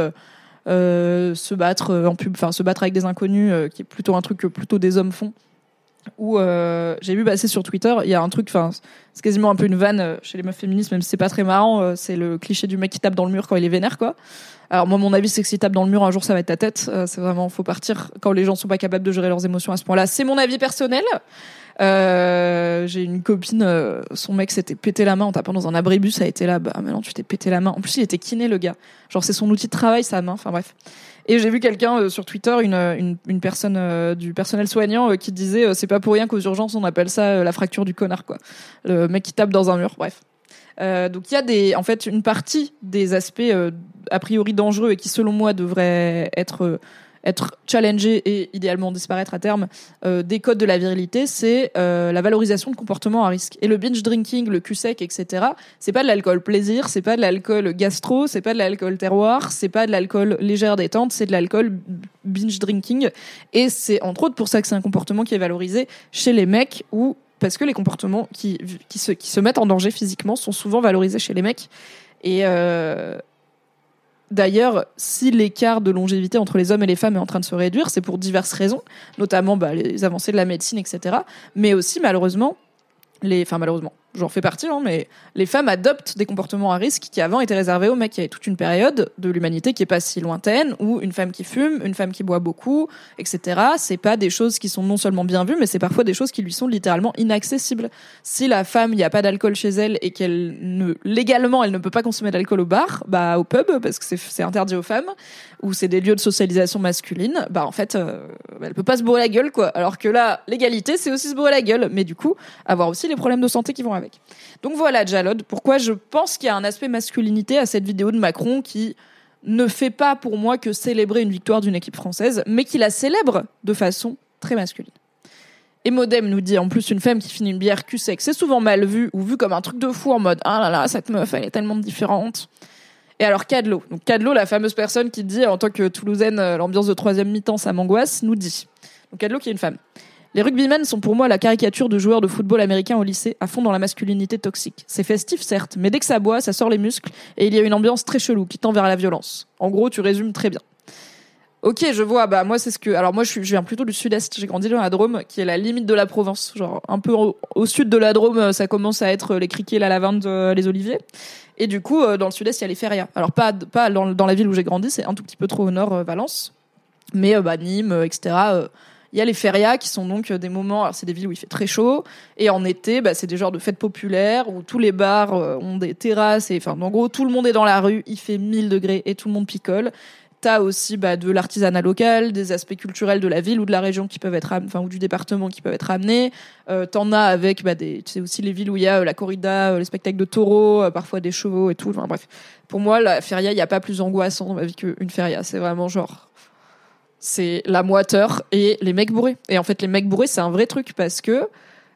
se battre en pub, enfin se battre avec des inconnus, qui est plutôt un truc que plutôt des hommes font. Ou j'ai vu passer sur Twitter, il y a un truc, enfin c'est quasiment un peu une vanne chez les meufs féministes, même si c'est pas très marrant. c'est le cliché du mec qui tape dans le mur quand il est vénère, quoi. Alors moi, mon avis, c'est que si tape dans le mur un jour, ça va être ta tête. Euh, c'est vraiment, faut partir quand les gens sont pas capables de gérer leurs émotions à ce point-là. C'est mon avis personnel. Euh, j'ai une copine, euh, son mec s'était pété la main en tapant dans un abribus, ça a été là, bah maintenant tu t'es pété la main. En plus, il était kiné le gars. Genre c'est son outil de travail, sa main. Enfin bref. Et j'ai vu quelqu'un sur Twitter, une, une, une personne du personnel soignant qui disait c'est pas pour rien qu'aux urgences on appelle ça la fracture du connard quoi. Le mec qui tape dans un mur. Bref. Euh, donc il y a des, en fait, une partie des aspects euh, a priori dangereux et qui, selon moi, devraient être euh, être challengés et idéalement disparaître à terme des codes de la virilité, c'est la valorisation de comportements à risque. Et le binge drinking, le cul sec, etc. C'est pas de l'alcool plaisir, c'est pas de l'alcool gastro, c'est pas de l'alcool terroir, c'est pas de l'alcool légère détente, c'est de l'alcool binge drinking. Et c'est entre autres pour ça que c'est un comportement qui est valorisé chez les mecs ou parce que les comportements qui, qui, se, qui se mettent en danger physiquement sont souvent valorisés chez les mecs. Et euh, d'ailleurs, si l'écart de longévité entre les hommes et les femmes est en train de se réduire, c'est pour diverses raisons, notamment bah, les avancées de la médecine, etc. Mais aussi, malheureusement, les, enfin malheureusement, j'en fais partie, hein, mais les femmes adoptent des comportements à risque qui avant étaient réservés aux mecs. Il y avait toute une période de l'humanité qui est pas si lointaine où une femme qui fume, une femme qui boit beaucoup, etc. C'est pas des choses qui sont non seulement bien vues, mais c'est parfois des choses qui lui sont littéralement inaccessibles. Si la femme, il n'y a pas d'alcool chez elle et qu'elle ne, légalement, elle ne peut pas consommer d'alcool au bar, bah au pub parce que c'est interdit aux femmes, ou c'est des lieux de socialisation masculine, bah en fait, euh, elle peut pas se bourrer la gueule quoi. Alors que là, l'égalité, c'est aussi se bourrer la gueule, mais du coup, avoir aussi les problèmes de santé qui vont avec. Donc voilà, Jalod, pourquoi je pense qu'il y a un aspect masculinité à cette vidéo de Macron qui ne fait pas pour moi que célébrer une victoire d'une équipe française, mais qui la célèbre de façon très masculine. Et Modem nous dit en plus une femme qui finit une bière cul sec, c'est souvent mal vu ou vu comme un truc de fou en mode ah là là cette meuf elle est tellement différente. Et alors Cadlo, Cadlo la fameuse personne qui dit en tant que Toulousaine euh, l'ambiance de troisième mi-temps ça m'angoisse, nous dit. Donc Cadlo qui est une femme. Les rugbymen sont pour moi la caricature de joueurs de football américain au lycée, à fond dans la masculinité toxique. C'est festif certes, mais dès que ça boit, ça sort les muscles et il y a une ambiance très chelou qui tend vers la violence. En gros, tu résumes très bien. Ok, je vois. Bah moi c'est ce que. Alors moi je, viens plutôt du sud-est. J'ai grandi dans la Drôme, qui est la limite de la Provence. Genre un peu au, sud de la Drôme, ça commence à être les criquets, la lavande, euh, les oliviers. Et du coup, euh, dans le sud-est, il y a les férias. Alors pas pas dans, la ville où j'ai grandi, c'est un tout petit peu trop au nord, euh, Valence. Mais bah Nîmes, etc. Il y a les férias qui sont donc euh, des moments, alors c'est des villes où il fait très chaud, et en été, bah, c'est des genres de fêtes populaires où tous les bars euh, ont des terrasses, et enfin, en gros, tout le monde est dans la rue, il fait 1000 degrés et tout le monde picole. T'as aussi bah, de l'artisanat local, des aspects culturels de la ville ou de la région qui peuvent être, enfin ou du département qui peuvent être amenés. Euh, T'en as avec bah, des, aussi les villes où il y a euh, la corrida, les spectacles de taureaux, parfois des chevaux et tout. Bref, pour moi la feria, il n'y a pas plus angoissant dans ma vie qu'une feria. C'est vraiment genre c'est la moiteur et les mecs bourrés. Et en fait, les mecs bourrés, c'est un vrai truc parce que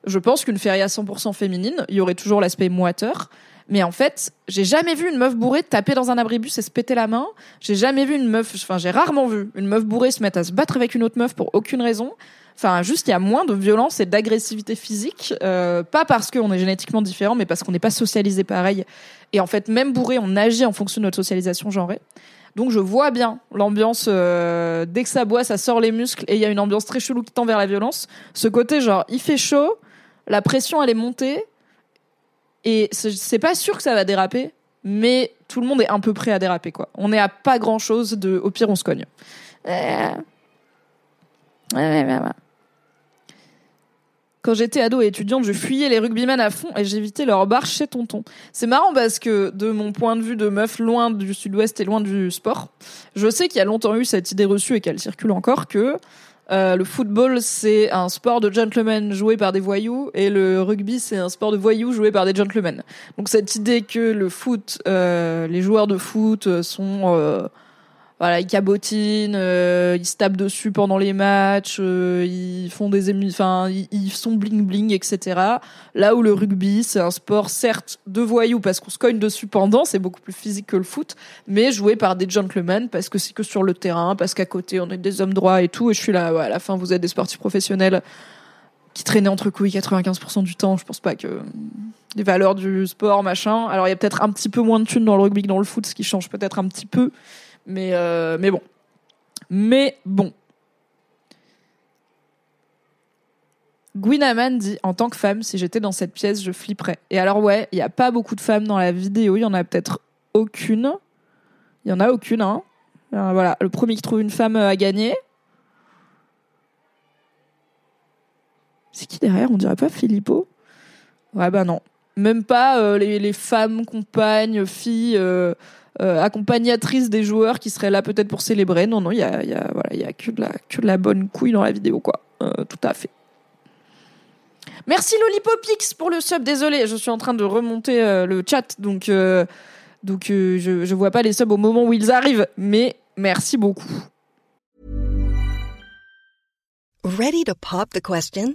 je pense qu'une feria 100% féminine, il y aurait toujours l'aspect moiteur. Mais en fait, j'ai jamais vu une meuf bourrée taper dans un abribus et se péter la main. J'ai jamais vu une meuf, enfin, j'ai rarement vu une meuf bourrée se mettre à se battre avec une autre meuf pour aucune raison. Enfin, juste, il y a moins de violence et d'agressivité physique. euh, pas parce qu'on est génétiquement différent, mais parce qu'on n'est pas socialisé pareil. Et en fait, même bourré, on agit en fonction de notre socialisation genrée. Donc, je vois bien l'ambiance. euh, dès que ça boit, ça sort les muscles et il y a une ambiance très chelou qui tend vers la violence. Ce côté, genre, il fait chaud, la pression, elle est montée. Et c'est pas sûr que ça va déraper, mais tout le monde est un peu prêt à déraper, quoi. On est à pas grand chose de. Au pire, on se cogne. Euh. Ouais. Quand j'étais ado et étudiante, je fuyais les rugbymen à fond et j'évitais leur bar chez tonton. C'est marrant parce que de mon point de vue de meuf loin du sud-ouest et loin du sport, je sais qu'il y a longtemps eu cette idée reçue et qu'elle circule encore que euh, le football c'est un sport de gentlemen joué par des voyous et le rugby c'est un sport de voyous joué par des gentlemen. Donc cette idée que le foot, euh, les joueurs de foot euh, sont voilà, ils cabotinent, euh, ils se tapent dessus pendant les matchs, euh, ils font des enfin, ils, ils sont bling bling, etc. Là où le rugby, c'est un sport certes de voyous parce qu'on se cogne dessus pendant, c'est beaucoup plus physique que le foot, mais joué par des gentlemen parce que c'est que sur le terrain, parce qu'à côté on est des hommes droits et tout. Et je suis là, ouais, à la fin vous êtes des sportifs professionnels qui traînaient entre couilles 95% du temps. Je pense pas que les valeurs du sport, machin. Alors il y a peut-être un petit peu moins de thunes dans le rugby que dans le foot, ce qui change peut-être un petit peu. Mais, euh, mais bon. Mais bon. Gwinaman dit En tant que femme, si j'étais dans cette pièce, je flipperais. Et alors, ouais, il n'y a pas beaucoup de femmes dans la vidéo. Il y en a peut-être aucune. Il y en a aucune, hein. Euh, voilà, le premier qui trouve une femme euh, a gagné. C'est qui derrière? On dirait pas Filippo? Ouais, bah non. Même pas les, femmes, compagnes, filles, euh, accompagnatrices des joueurs qui seraient là peut-être pour célébrer. Non, non, il y a, y a, y a que, de la, que de la bonne couille dans la vidéo, quoi. Euh, tout à fait. Merci Lollipopix pour le sub. Désolé, je suis en train de remonter euh, le chat, donc, donc je, je vois pas les subs au moment où ils arrivent. Mais merci beaucoup. Ready to pop the question?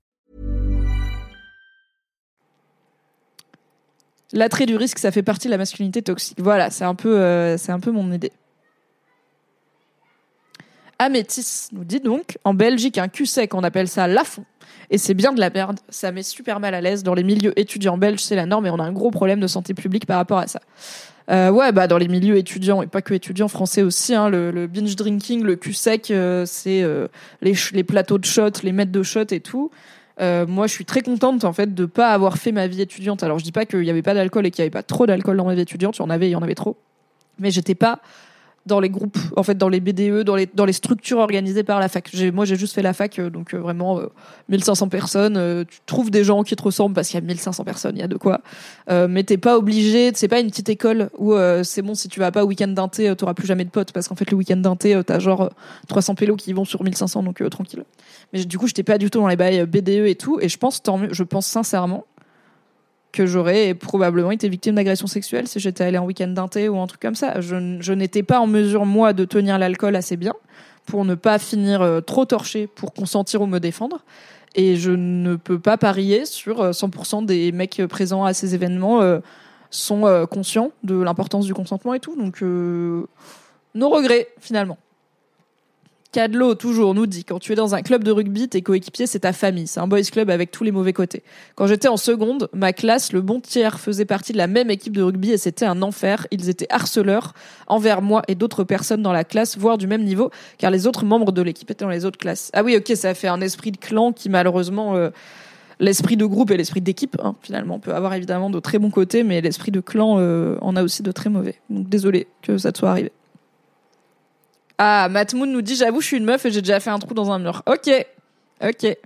L'attrait du risque, ça fait partie de la masculinité toxique. Voilà, c'est un peu, euh, un peu mon idée. Amétis nous dit donc, en Belgique, un cul sec, on appelle ça lafond. Et c'est bien de la merde. Ça met super mal à l'aise. Dans les milieux étudiants belges, c'est la norme et on a un gros problème de santé publique par rapport à ça. Euh, ouais, bah dans les milieux étudiants et pas que étudiants français aussi, hein, le, binge drinking, le cul sec, euh, c'est les plateaux de shots, les mètres de shots et tout. Euh, moi, je suis très contente en fait de pas avoir fait ma vie étudiante. Alors, je dis pas qu'il y avait pas d'alcool et qu'il y avait pas trop d'alcool dans ma vie étudiante. Il y en avait, il y en avait trop. Mais j'étais pas dans les groupes, en fait, dans les BDE, dans les dans les structures organisées par la fac. Moi, j'ai juste fait la fac, euh, donc euh, vraiment euh, 1500 personnes. euh, tu trouves des gens qui te ressemblent parce qu'il y a 1500 personnes, il y a de quoi. Euh, mais t'es pas obligé. C'est pas une petite école où c'est bon si tu vas pas au week-end d'un thé, t'auras plus jamais de potes parce qu'en fait le week-end d'un thé, t'as genre euh, 300 pélos qui vont sur 1500, donc tranquille. Mais du coup, j'étais pas du tout dans les bails BDE et tout. Et je pense, tant mieux, je pense sincèrement que j'aurais probablement été victime d'agression sexuelle si j'étais allée en week-end d'un thé ou un truc comme ça. Je, n'étais pas en mesure, moi, de tenir l'alcool assez bien pour ne pas finir euh, trop torché pour consentir ou me défendre. Et je ne peux pas parier sur euh, 100% des mecs présents à ces événements euh, sont euh, conscients de l'importance du consentement et tout. Donc, euh, nos regrets, finalement. Cadlo, toujours, nous dit quand tu es dans un club de rugby, tes coéquipiers, c'est ta famille. C'est un boys club avec tous les mauvais côtés. Quand j'étais en seconde, ma classe, le bon tiers, faisait partie de la même équipe de rugby et c'était un enfer. Ils étaient harceleurs envers moi et d'autres personnes dans la classe, voire du même niveau, car les autres membres de l'équipe étaient dans les autres classes. Ah oui, ok, ça fait un esprit de clan qui, malheureusement, euh, l'esprit de groupe et l'esprit d'équipe, hein, finalement, peut avoir évidemment de très bons côtés, mais l'esprit de clan euh, en a aussi de très mauvais. Donc désolé que ça te soit arrivé. Ah, Matt Moon nous dit J'avoue, je suis une meuf et j'ai déjà fait un trou dans un mur. Ok, ok.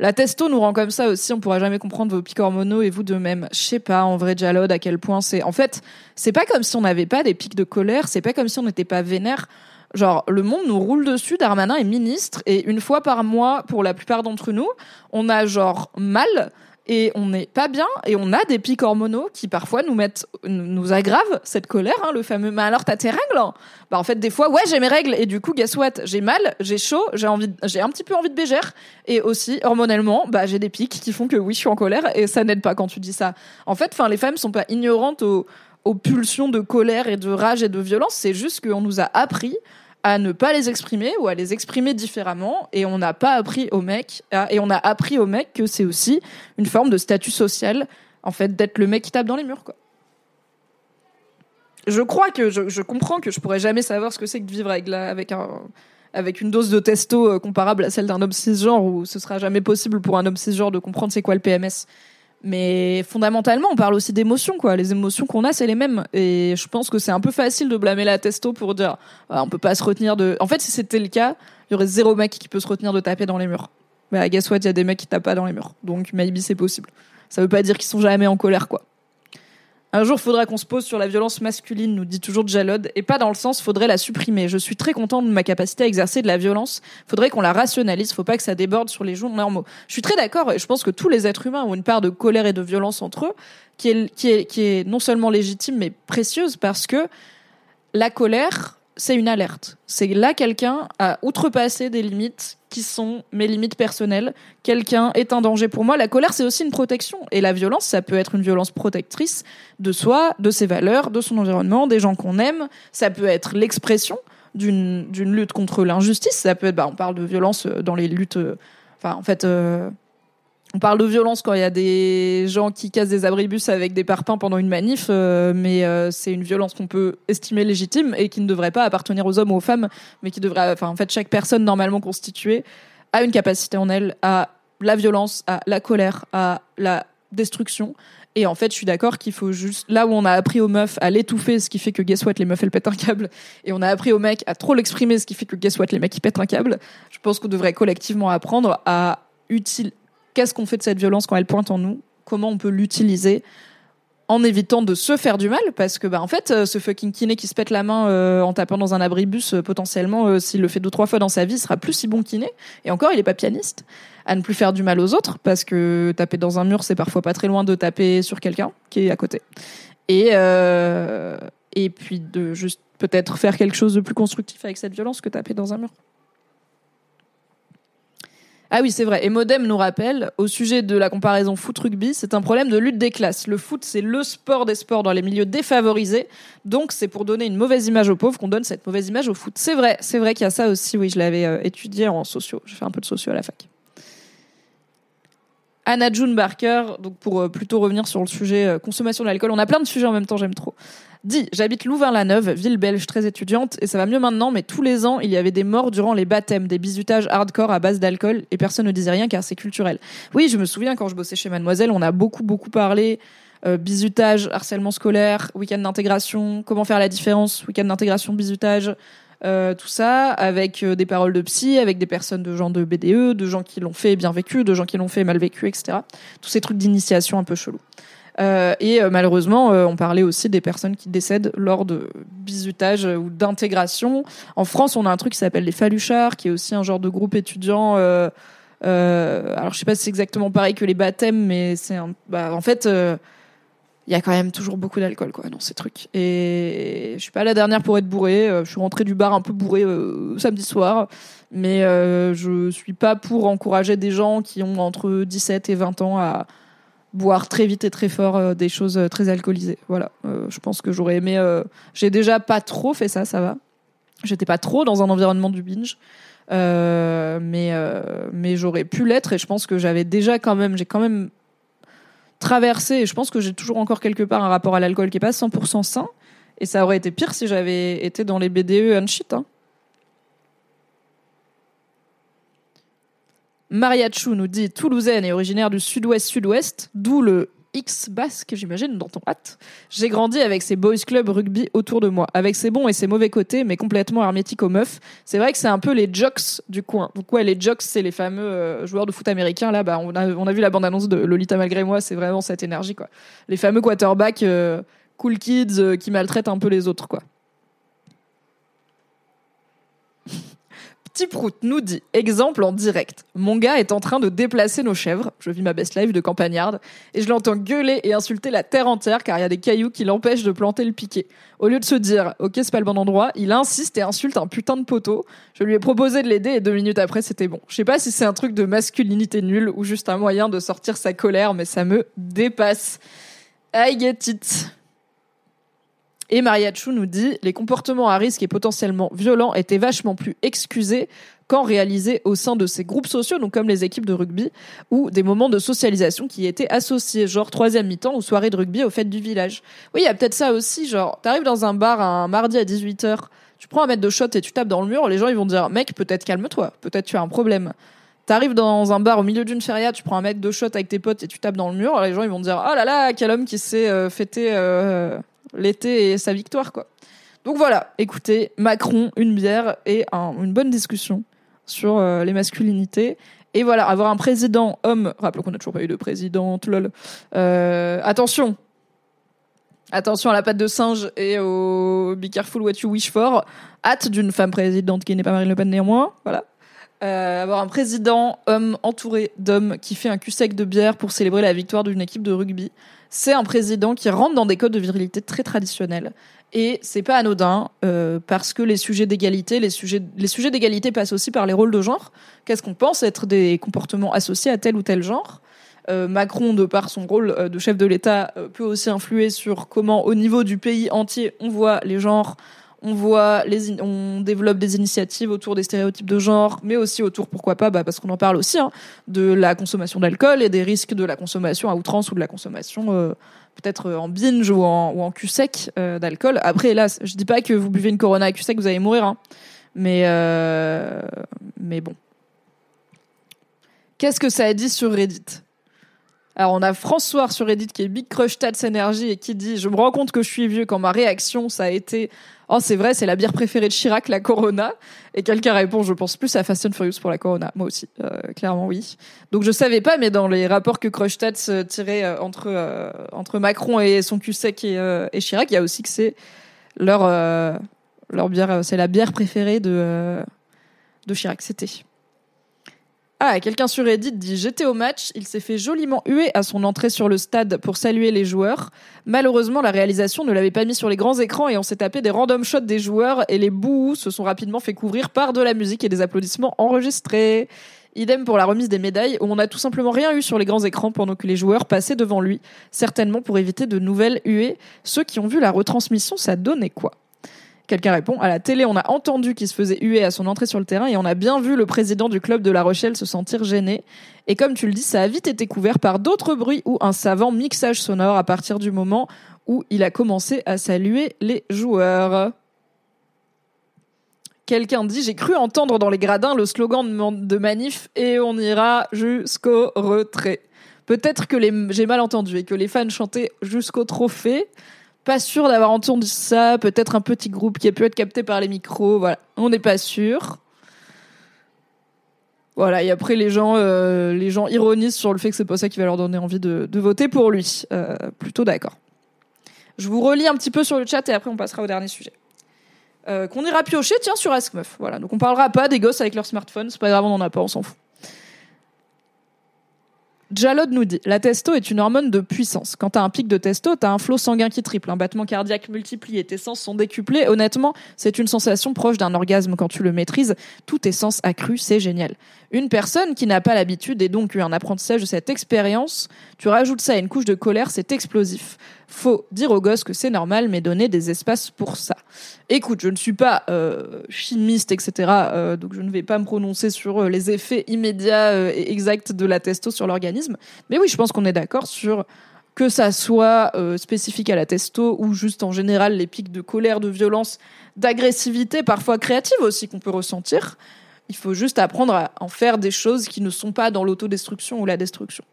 La testo nous rend comme ça aussi, on pourra jamais comprendre vos pics hormonaux et vous de même. Je sais pas, en vrai, Jalod, à quel point c'est. En fait, c'est pas comme si on n'avait pas des pics de colère, c'est pas comme si on n'était pas vénère. Genre, le monde nous roule dessus, Darmanin est ministre, et une fois par mois, pour la plupart d'entre nous, on a genre mal, et on n'est pas bien, et on a des pics hormonaux qui parfois nous mettent, nous aggravent cette colère, hein, le fameux, mais alors t'as tes règles? Bah, en fait, des fois, ouais, j'ai mes règles, et du coup, guess what? J'ai mal, j'ai chaud, j'ai envie, j'ai un petit peu envie de bégère, et aussi, hormonalement, bah, j'ai des pics qui font que oui, je suis en colère, et ça n'aide pas quand tu dis ça. En fait, enfin, les femmes sont pas ignorantes aux pulsions de colère et de rage et de violence, c'est juste qu'on nous a appris à ne pas les exprimer ou à les exprimer différemment et on n'a pas appris aux mecs et on a appris aux mecs que c'est aussi une forme de statut social en fait d'être le mec qui tape dans les murs quoi. Je crois que je, comprends que je pourrais jamais savoir ce que c'est que de vivre avec avec un avec une dose de testo euh, comparable à celle d'un homme cisgenre où ce sera jamais possible pour un homme cisgenre de comprendre c'est quoi le PMS. Mais fondamentalement, on parle aussi d'émotions, quoi. Les émotions qu'on a, c'est les mêmes. Et je pense que c'est un peu facile de blâmer la testo pour dire, ah, on peut pas se retenir de. En fait, si c'était le cas, il y aurait zéro mec qui peut se retenir de taper dans les murs. Mais à guess what, il y a des mecs qui tapent pas dans les murs. Donc, maybe c'est possible. Ça veut pas dire qu'ils sont jamais en colère, quoi. Un jour, faudra qu'on se pose sur la violence masculine, nous dit toujours Jalod, et pas dans le sens faudrait la supprimer. Je suis très contente de ma capacité à exercer de la violence. Faudrait qu'on la rationalise. Faut pas que ça déborde sur les jours normaux. Je suis très d'accord et je pense que tous les êtres humains ont une part de colère et de violence entre eux qui est non seulement légitime mais précieuse parce que la colère, c'est une alerte. C'est là quelqu'un a outrepassé des limites qui sont mes limites personnelles. Quelqu'un est un danger pour moi. La colère, c'est aussi une protection. Et la violence, ça peut être une violence protectrice de soi, de ses valeurs, de son environnement, des gens qu'on aime. Ça peut être l'expression d'une lutte contre l'injustice. Ça peut être, bah, on parle de violence dans les luttes. Euh, enfin, en fait, euh, on parle de violence quand il y a des gens qui cassent des abribus avec des parpaings pendant une manif, euh, mais euh, c'est une violence qu'on peut estimer légitime et qui ne devrait pas appartenir aux hommes ou aux femmes, mais qui devrait, en fait, chaque personne normalement constituée a une capacité en elle à la violence, à la colère, à la destruction. Et en fait, je suis d'accord qu'il faut juste, là où on a appris aux meufs à l'étouffer, ce qui fait que guess what, les meufs elles pètent un câble, et on a appris aux mecs à trop l'exprimer, ce qui fait que guess what, les mecs ils pètent un câble, je pense qu'on devrait collectivement apprendre à utiliser qu'est-ce qu'on fait de cette violence quand elle pointe en nous, comment on peut l'utiliser en évitant de se faire du mal? Parce que bah en fait euh, ce fucking kiné qui se pète la main euh, en tapant dans un abribus euh, potentiellement s'il le fait deux trois fois dans sa vie sera plus si bon kiné. Et encore il est pas pianiste à ne plus faire du mal aux autres parce que taper dans un mur c'est parfois pas très loin de taper sur quelqu'un qui est à côté. Et et puis de juste peut-être faire quelque chose de plus constructif avec cette violence que taper dans un mur ah oui, c'est vrai. Et Modem nous rappelle, au sujet de la comparaison foot-rugby, c'est un problème de lutte des classes. Le foot, c'est le sport des sports dans les milieux défavorisés. Donc, c'est pour donner une mauvaise image aux pauvres qu'on donne cette mauvaise image au foot. C'est vrai, c'est vrai qu'il y a ça aussi. Oui, je l'avais euh, étudié en sociaux. J'ai fait un peu de sociaux à la fac. Anna June Barker, donc pour euh, plutôt revenir sur le sujet euh, consommation d'alcool, on a plein de sujets en même temps, j'aime trop. Dit, j'habite Louvain-la-Neuve, ville belge très étudiante, et ça va mieux maintenant, mais tous les ans, il y avait des morts durant les baptêmes, des bisutages hardcore à base d'alcool, et personne ne disait rien car c'est culturel. Oui, je me souviens quand je bossais chez Mademoiselle, on a beaucoup, beaucoup parlé euh, bisutage, harcèlement scolaire, week-end d'intégration, comment faire la différence, week-end d'intégration, bisutage, euh, tout ça, avec euh, des paroles de psy, avec des personnes de gens de BDE, de gens qui l'ont fait bien vécu, de gens qui l'ont fait mal vécu, etc. Tous ces trucs d'initiation un peu chelous. Euh, et euh, malheureusement, on parlait aussi des personnes qui décèdent lors de bisutage ou d'intégration. En France, on a un truc qui s'appelle les Faluchards, qui est aussi un genre de groupe étudiant. alors, je sais pas si c'est exactement pareil que les baptêmes, mais c'est bah, en fait il y a quand même toujours beaucoup d'alcool quoi dans ces trucs et je suis pas la dernière pour être bourrée je suis rentrée du bar un peu bourrée samedi soir mais je suis pas pour encourager des gens qui ont entre 17 et 20 ans à boire très vite et très fort euh, des choses euh, très alcoolisées. Voilà, euh, je pense que j'aurais aimé. J'ai déjà pas trop fait ça, ça va. J'étais pas trop dans un environnement du binge, mais mais j'aurais pu l'être et je pense que j'avais déjà quand même, j'ai quand même traversé. Et je pense que j'ai toujours encore quelque part un rapport à l'alcool qui est pas 100% sain. Et ça aurait été pire si j'avais été dans les BDE and shit. Hein. Nous dit Toulousaine et originaire du sud-ouest-sud-ouest, d'où le X basque, j'imagine, dans ton hâte. J'ai grandi avec ces boys club rugby autour de moi, avec ses bons et ses mauvais côtés, mais complètement hermétique aux meufs. C'est vrai que c'est un peu les jocks du coin. Donc ouais, les jocks, c'est les fameux euh, joueurs de foot américains. Là, bah, on a, on a vu la bande-annonce de Lolita malgré moi, c'est vraiment cette énergie, quoi. Les fameux quarterbacks euh, cool kids euh, qui maltraitent un peu les autres, quoi. Petit Prout nous dit, exemple en direct, mon gars est en train de déplacer nos chèvres, je vis ma best life de campagnarde, et je l'entends gueuler et insulter la terre entière car il y a des cailloux qui l'empêchent de planter le piquet. Au lieu de se dire, ok c'est pas le bon endroit, il insiste et insulte un putain de poteau. Je lui ai proposé de l'aider et deux minutes après c'était bon. Je sais pas si c'est un truc de masculinité nulle ou juste un moyen de sortir sa colère, mais ça me dépasse. I get it. Et Mariachu nous dit les comportements à risque et potentiellement violents étaient vachement plus excusés quand réalisés au sein de ces groupes sociaux, donc comme les équipes de rugby, ou des moments de socialisation qui étaient associés, genre troisième mi-temps ou soirée de rugby aux fêtes du village. Oui, il y a peut-être ça aussi, genre, t'arrives dans un bar un mardi à 18h, tu prends un mètre de shot et tu tapes dans le mur, les gens ils vont dire, mec, peut-être calme-toi, peut-être tu as un problème. T'arrives dans un bar au milieu d'une feria, tu prends un mètre de shot avec tes potes et tu tapes dans le mur, les gens ils vont dire, oh là là, quel homme qui s'est euh, fêté euh, l'été et sa victoire, quoi. Donc voilà, écoutez, Macron, une bière et une bonne discussion sur euh, les masculinités. Et voilà, avoir un président homme, rappelons qu'on n'a toujours pas eu de présidente, lol. Euh, attention, attention à la patte de singe et au Be careful what you wish for. Hâte d'une femme présidente qui n'est pas Marine Le Pen néanmoins, voilà. Euh, avoir un président homme entouré d'hommes qui fait un cul sec de bière pour célébrer la victoire d'une équipe de rugby. C'est un président qui rentre dans des codes de virilité très traditionnels. Et c'est pas anodin euh, parce que les sujets d'égalité, passent aussi par les rôles de genre. Qu'est-ce qu'on pense être des comportements associés à tel ou tel genre? Euh, Macron, de par son rôle euh, de chef de l'État, peut aussi influer sur comment, au niveau du pays entier, on voit les genres, on voit on développe des initiatives autour des stéréotypes de genre, mais aussi autour, pourquoi pas, bah, parce qu'on en parle aussi, hein, de la consommation d'alcool et des risques de la consommation à outrance ou de la consommation euh, peut-être en binge ou en, ou en cul sec euh, d'alcool. Après, hélas, je dis pas que vous buvez une Corona à cul sec, vous allez mourir, hein, mais euh, mais bon. Qu'est-ce que ça a dit sur Reddit? Alors on a François sur Reddit qui est Big Crush Tats Energy et qui dit je me rends compte que je suis vieux quand ma réaction ça a été oh c'est vrai c'est la bière préférée de Chirac la Corona. Et quelqu'un répond je pense plus à Fast and Furious pour la Corona. Moi aussi euh, clairement oui. Donc je savais pas mais dans les rapports que Crush Tats euh, tirait euh, entre Macron et son cul sec et, Chirac il y a aussi que c'est leur leur bière c'est la bière préférée de de Chirac. C'était ah, quelqu'un sur Reddit dit J'étais au match, il s'est fait joliment huer à son entrée sur le stade pour saluer les joueurs. Malheureusement, la réalisation ne l'avait pas mis sur les grands écrans et on s'est tapé des random shots des joueurs et les bouts se sont rapidement fait couvrir par de la musique et des applaudissements enregistrés. Idem pour la remise des médailles où on n'a tout simplement rien eu sur les grands écrans pendant que les joueurs passaient devant lui, certainement pour éviter de nouvelles huées. Ceux qui ont vu la retransmission, ça donnait quoi? Quelqu'un répond À la télé, on a entendu qu'il se faisait huer à son entrée sur le terrain et on a bien vu le président du club de La Rochelle se sentir gêné. Et comme tu le dis, ça a vite été couvert par d'autres bruits ou un savant mixage sonore à partir du moment où il a commencé à saluer les joueurs. Quelqu'un dit J'ai cru entendre dans les gradins le slogan de manif et on ira jusqu'au retrait. Peut-être que j'ai mal entendu et que les fans chantaient jusqu'au trophée. Pas sûr d'avoir entendu ça. Peut-être un petit groupe qui a pu être capté par les micros. Voilà, on n'est pas sûr. Voilà, et après les gens, euh, ironisent sur le fait que c'est pas ça qui va leur donner envie de, voter pour lui. Euh, plutôt d'accord. Je vous relis un petit peu sur le chat et après on passera au dernier sujet. Euh, qu'on ira piocher, tiens, sur Ask Meuf. Voilà, donc on parlera pas des gosses avec leur smartphone, c'est pas grave, on en a pas, on s'en fout. Jalod nous dit La testo est une hormone de puissance. Quand t'as un pic de testo, t'as un flot sanguin qui triple, un battement cardiaque multiplié, tes sens sont décuplés. Honnêtement, c'est une sensation proche d'un orgasme quand tu le maîtrises. Tous tes sens accrus, c'est génial. Une personne qui n'a pas l'habitude et donc eu un apprentissage de cette expérience, tu rajoutes ça à une couche de colère, c'est explosif. Faut dire aux gosses que c'est normal, mais donner des espaces pour ça. Écoute, je ne suis pas euh, chimiste, etc. euh, donc je ne vais pas me prononcer sur euh, les effets immédiats et exacts de la testo sur l'organisme. Mais oui, je pense qu'on est d'accord sur que ça soit spécifique à la testo ou juste en général les pics de colère, de violence, d'agressivité, parfois créative aussi qu'on peut ressentir. Il faut juste apprendre à en faire des choses qui ne sont pas dans l'autodestruction ou la destruction.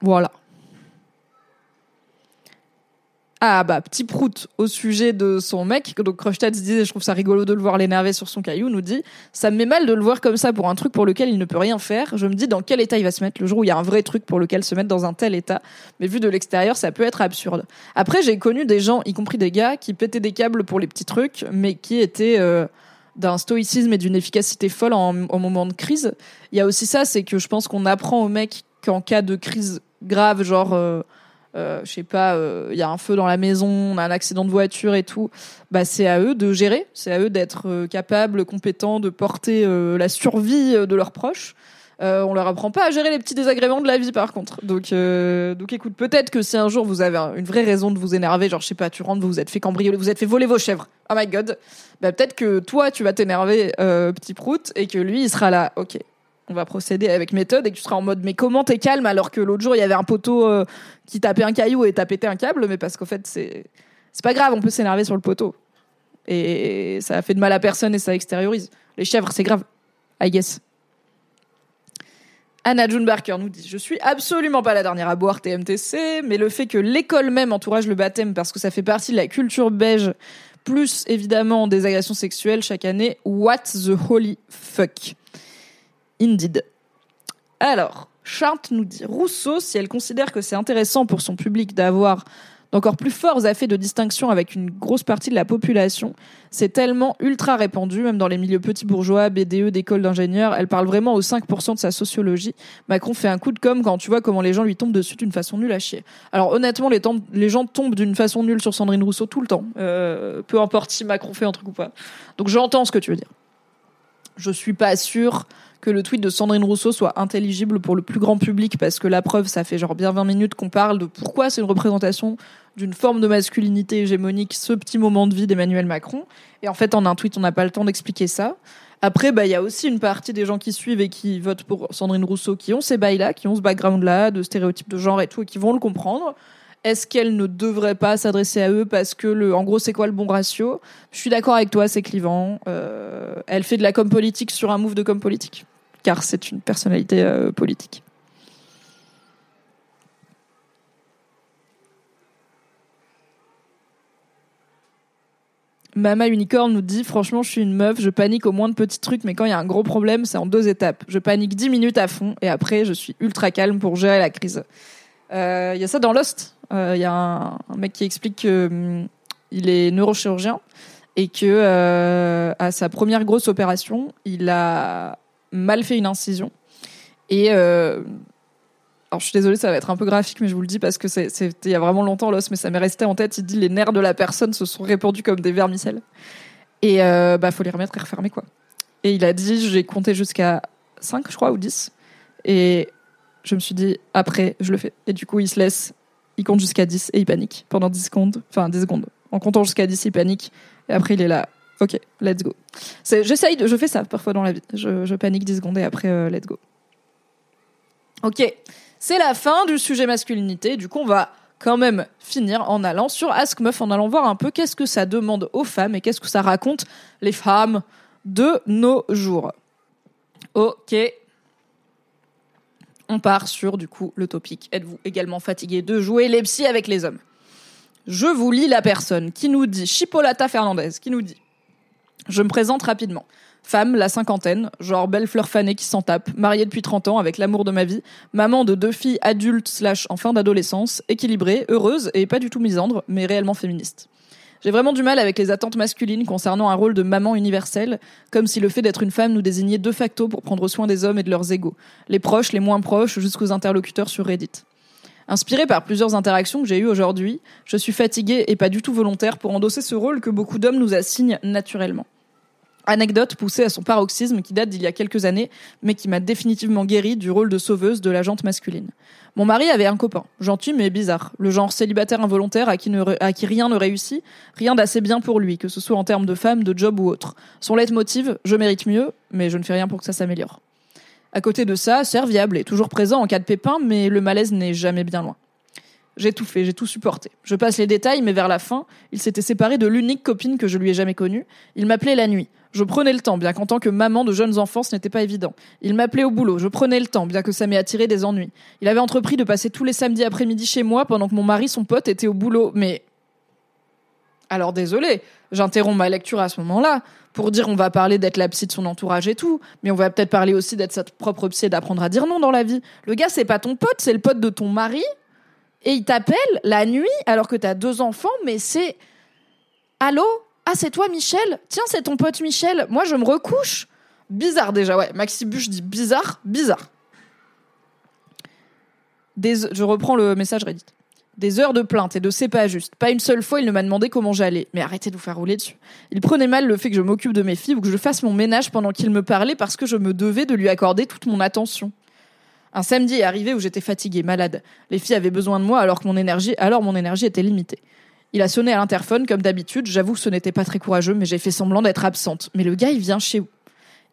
Voilà. Ah bah, petit prout au sujet de son mec, donc se disait, je trouve ça rigolo de le voir l'énerver sur son caillou, nous dit, ça me met mal de le voir comme ça pour un truc pour lequel il ne peut rien faire. Je me dis dans quel état il va se mettre le jour où il y a un vrai truc pour lequel se mettre dans un tel état? Mais vu de l'extérieur, ça peut être absurde. Après, j'ai connu des gens, y compris des gars, qui pétaient des câbles pour les petits trucs, mais qui étaient euh, d'un stoïcisme et d'une efficacité folle en, en moment de crise. Il y a aussi ça, c'est que je pense qu'on apprend aux mecs qu'en cas de crise grave, genre, euh, euh, je sais pas, euh, il y a un feu dans la maison, on a un accident de voiture et tout, bah c'est à eux de gérer, c'est à eux d'être euh, capables, compétents, de porter la survie de leurs proches. Euh, on leur apprend pas à gérer les petits désagréments de la vie par contre. Donc, donc écoute, peut-être que si un jour vous avez un- une vraie raison de vous énerver, genre je sais pas, tu rentres, vous vous êtes fait cambrioler, vous êtes fait voler vos chèvres. Oh my god. Bah peut-être que toi tu vas t'énerver, petit prout, et que lui il sera là. Ok, on va procéder avec méthode et que tu seras en mode mais comment t'es calme alors que l'autre jour il y avait un poteau euh, qui tapait un caillou et t'as pété un câble, mais parce qu'en fait c'est c'est pas grave, on peut s'énerver sur le poteau et ça fait de mal à personne et ça extériorise. Les chèvres c'est grave, I guess. Anna June Barker nous dit Je suis absolument pas la dernière à boire TMTC, mais le fait que l'école même encourage le baptême parce que ça fait partie de la culture beige, plus évidemment des agressions sexuelles chaque année, what the holy fuck. Indeed. Alors, Charte nous dit Rousseau, si elle considère que c'est intéressant pour son public d'avoir d'encore plus forts effets de distinction avec une grosse partie de la population, c'est tellement ultra répandu, même dans les milieux petits bourgeois, BDE, d'écoles d'ingénieurs, elle parle vraiment aux 5% de sa sociologie. Macron fait un coup de com' quand tu vois comment les gens lui tombent dessus d'une façon nulle à chier. Alors honnêtement, les gens tombent d'une façon nulle sur Sandrine Rousseau tout le temps, euh, peu importe si Macron fait un truc ou pas. Donc j'entends ce que tu veux dire. Je suis pas sûre que le tweet de Sandrine Rousseau soit intelligible pour le plus grand public parce que la preuve, ça fait genre bien 20 minutes qu'on parle de pourquoi c'est une représentation d'une forme de masculinité hégémonique, ce petit moment de vie d'Emmanuel Macron. Et en fait, en un tweet, on n'a pas le temps d'expliquer ça. Après, bah, il y a aussi une partie des gens qui suivent et qui votent pour Sandrine Rousseau qui ont ces bails-là, qui ont ce background-là, de stéréotypes de genre et tout, et qui vont le comprendre. Est-ce qu'elle ne devrait pas s'adresser à eux parce que, le, en gros, c'est quoi le bon ratio? Je suis d'accord avec toi, c'est clivant. Euh, elle fait de la com politique sur un move de com politique, car c'est une personnalité euh, politique. Mama Unicorn nous dit franchement je suis une meuf, je panique au moins de petits trucs mais quand il y a un gros problème c'est en deux étapes. Je panique 10 minutes à fond et après je suis ultra calme pour gérer la crise. Euh, Il y a ça dans Lost. Euh, Il y a un, mec qui explique que hum, il est neurochirurgien et que euh, à sa première grosse opération il a mal fait une incision et euh, alors je suis désolée, ça va être un peu graphique, mais je vous le dis parce que c'était il y a vraiment longtemps l'os, mais ça m'est resté en tête. Il dit les nerfs de la personne se sont répandus comme des vermicelles. Et euh, bah faut les remettre et refermer quoi. Et il a dit, j'ai compté jusqu'à 5 je crois ou 10 et je me suis dit après je le fais. Et du coup il se laisse, il compte jusqu'à 10 et il panique pendant 10 secondes, enfin 10 secondes. En comptant jusqu'à 10 il panique et après il est là. Ok, let's go. J'essaye, je fais ça parfois dans la vie. Je, je panique 10 secondes et après euh, let's go. Ok, c'est la fin du sujet masculinité. Du coup, on va quand même finir en allant sur Ask Meuf, en allant voir un peu qu'est-ce que ça demande aux femmes et qu'est-ce que ça raconte les femmes de nos jours. Ok. On part sur, du coup, le topic. Êtes-vous également fatigué de jouer les psys avec les hommes? Je vous lis la personne qui nous dit, Chipolata Fernandez, qui nous dit Je me présente rapidement. Femme, la cinquantaine, genre belle fleur fanée qui s'en tape, mariée depuis 30 ans avec l'amour de ma vie, maman de deux filles adultes slash en fin d'adolescence, équilibrée, heureuse et pas du tout misandre, mais réellement féministe. J'ai vraiment du mal avec les attentes masculines concernant un rôle de maman universelle, comme si le fait d'être une femme nous désignait de facto pour prendre soin des hommes et de leurs égaux, les proches, les moins proches, jusqu'aux interlocuteurs sur Reddit. Inspirée par plusieurs interactions que j'ai eues aujourd'hui, je suis fatiguée et pas du tout volontaire pour endosser ce rôle que beaucoup d'hommes nous assignent naturellement. Anecdote poussée à son paroxysme qui date d'il y a quelques années, mais qui m'a définitivement guéri du rôle de sauveuse de la jante masculine. Mon mari avait un copain, gentil mais bizarre, le genre célibataire involontaire à qui rien ne réussit, rien d'assez bien pour lui, que ce soit en termes de femme, de job ou autre. Son leitmotiv, je mérite mieux, mais je ne fais rien pour que ça s'améliore. À côté de ça, serviable et toujours présent en cas de pépin, mais le malaise n'est jamais bien loin. J'ai tout fait, j'ai tout supporté. Je passe les détails, mais vers la fin, il s'était séparé de l'unique copine que je lui ai jamais connue. Il m'appelait la nuit. Je prenais le temps, bien qu'en tant que maman de jeunes enfants, ce n'était pas évident. Il m'appelait au boulot. Je prenais le temps, bien que ça m'ait attiré des ennuis. Il avait entrepris de passer tous les samedis après-midi chez moi pendant que mon mari, son pote, était au boulot. Mais alors désolé, j'interromps ma lecture à ce moment-là pour dire on va parler d'être la psy de son entourage et tout, mais on va peut-être parler aussi d'être sa propre psy et d'apprendre à dire non dans la vie. Le gars, c'est pas ton pote, c'est le pote de ton mari, et il t'appelle la nuit alors que t'as deux enfants, mais c'est allô, Ah, c'est toi, Michel? Tiens, c'est ton pote Michel. Moi, je me recouche. Bizarre déjà, ouais. Maxi Buche dit bizarre, bizarre. Je reprends le message Reddit. Des heures de plainte et de c'est pas juste. Pas une seule fois, il ne m'a demandé comment j'allais. Mais arrêtez de vous faire rouler dessus. Il prenait mal le fait que je m'occupe de mes filles ou que je fasse mon ménage pendant qu'il me parlait parce que je me devais de lui accorder toute mon attention. Un samedi est arrivé où j'étais fatiguée, malade. Les filles avaient besoin de moi alors que mon énergie, alors mon énergie était limitée. Il a sonné à l'interphone comme d'habitude. J'avoue que ce n'était pas très courageux, mais j'ai fait semblant d'être absente. Mais le gars, il vient chez où?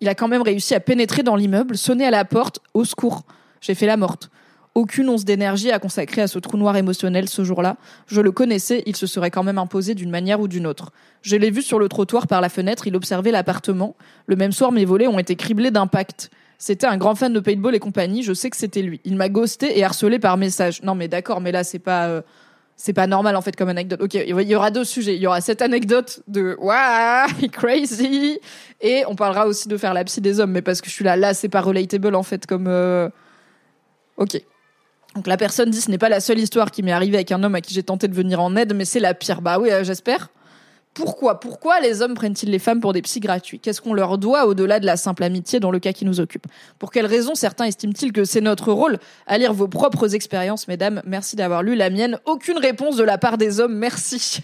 Il a quand même réussi à pénétrer dans l'immeuble, sonner à la porte, au secours. J'ai fait la morte. Aucune once d'énergie à consacrer à ce trou noir émotionnel ce jour-là. Je le connaissais, il se serait quand même imposé d'une manière ou d'une autre. Je l'ai vu sur le trottoir par la fenêtre, il observait l'appartement. Le même soir, mes volets ont été criblés d'impact. C'était un grand fan de paintball et compagnie, je sais que c'était lui. Il m'a ghosté et harcelé par message. Non mais d'accord, mais là c'est pas euh, c'est pas normal en fait comme anecdote. Ok, il y aura deux sujets. Il y aura cette anecdote de waouh, crazy, et on parlera aussi de faire la psy des hommes, mais parce que je suis là, là c'est pas relatable en fait comme. euh, Ok. Donc la personne dit ce n'est pas la seule histoire qui m'est arrivée avec un homme à qui j'ai tenté de venir en aide, mais c'est la pire. Bah oui, euh, j'espère. Pourquoi? Pourquoi les hommes prennent-ils les femmes pour des psys gratuits? Qu'est-ce qu'on leur doit au-delà de la simple amitié dans le cas qui nous occupe? Pour quelles raisons certains estiment-ils que c'est notre rôle à lire vos propres expériences, mesdames? Merci d'avoir lu la mienne. Aucune réponse de la part des hommes, merci.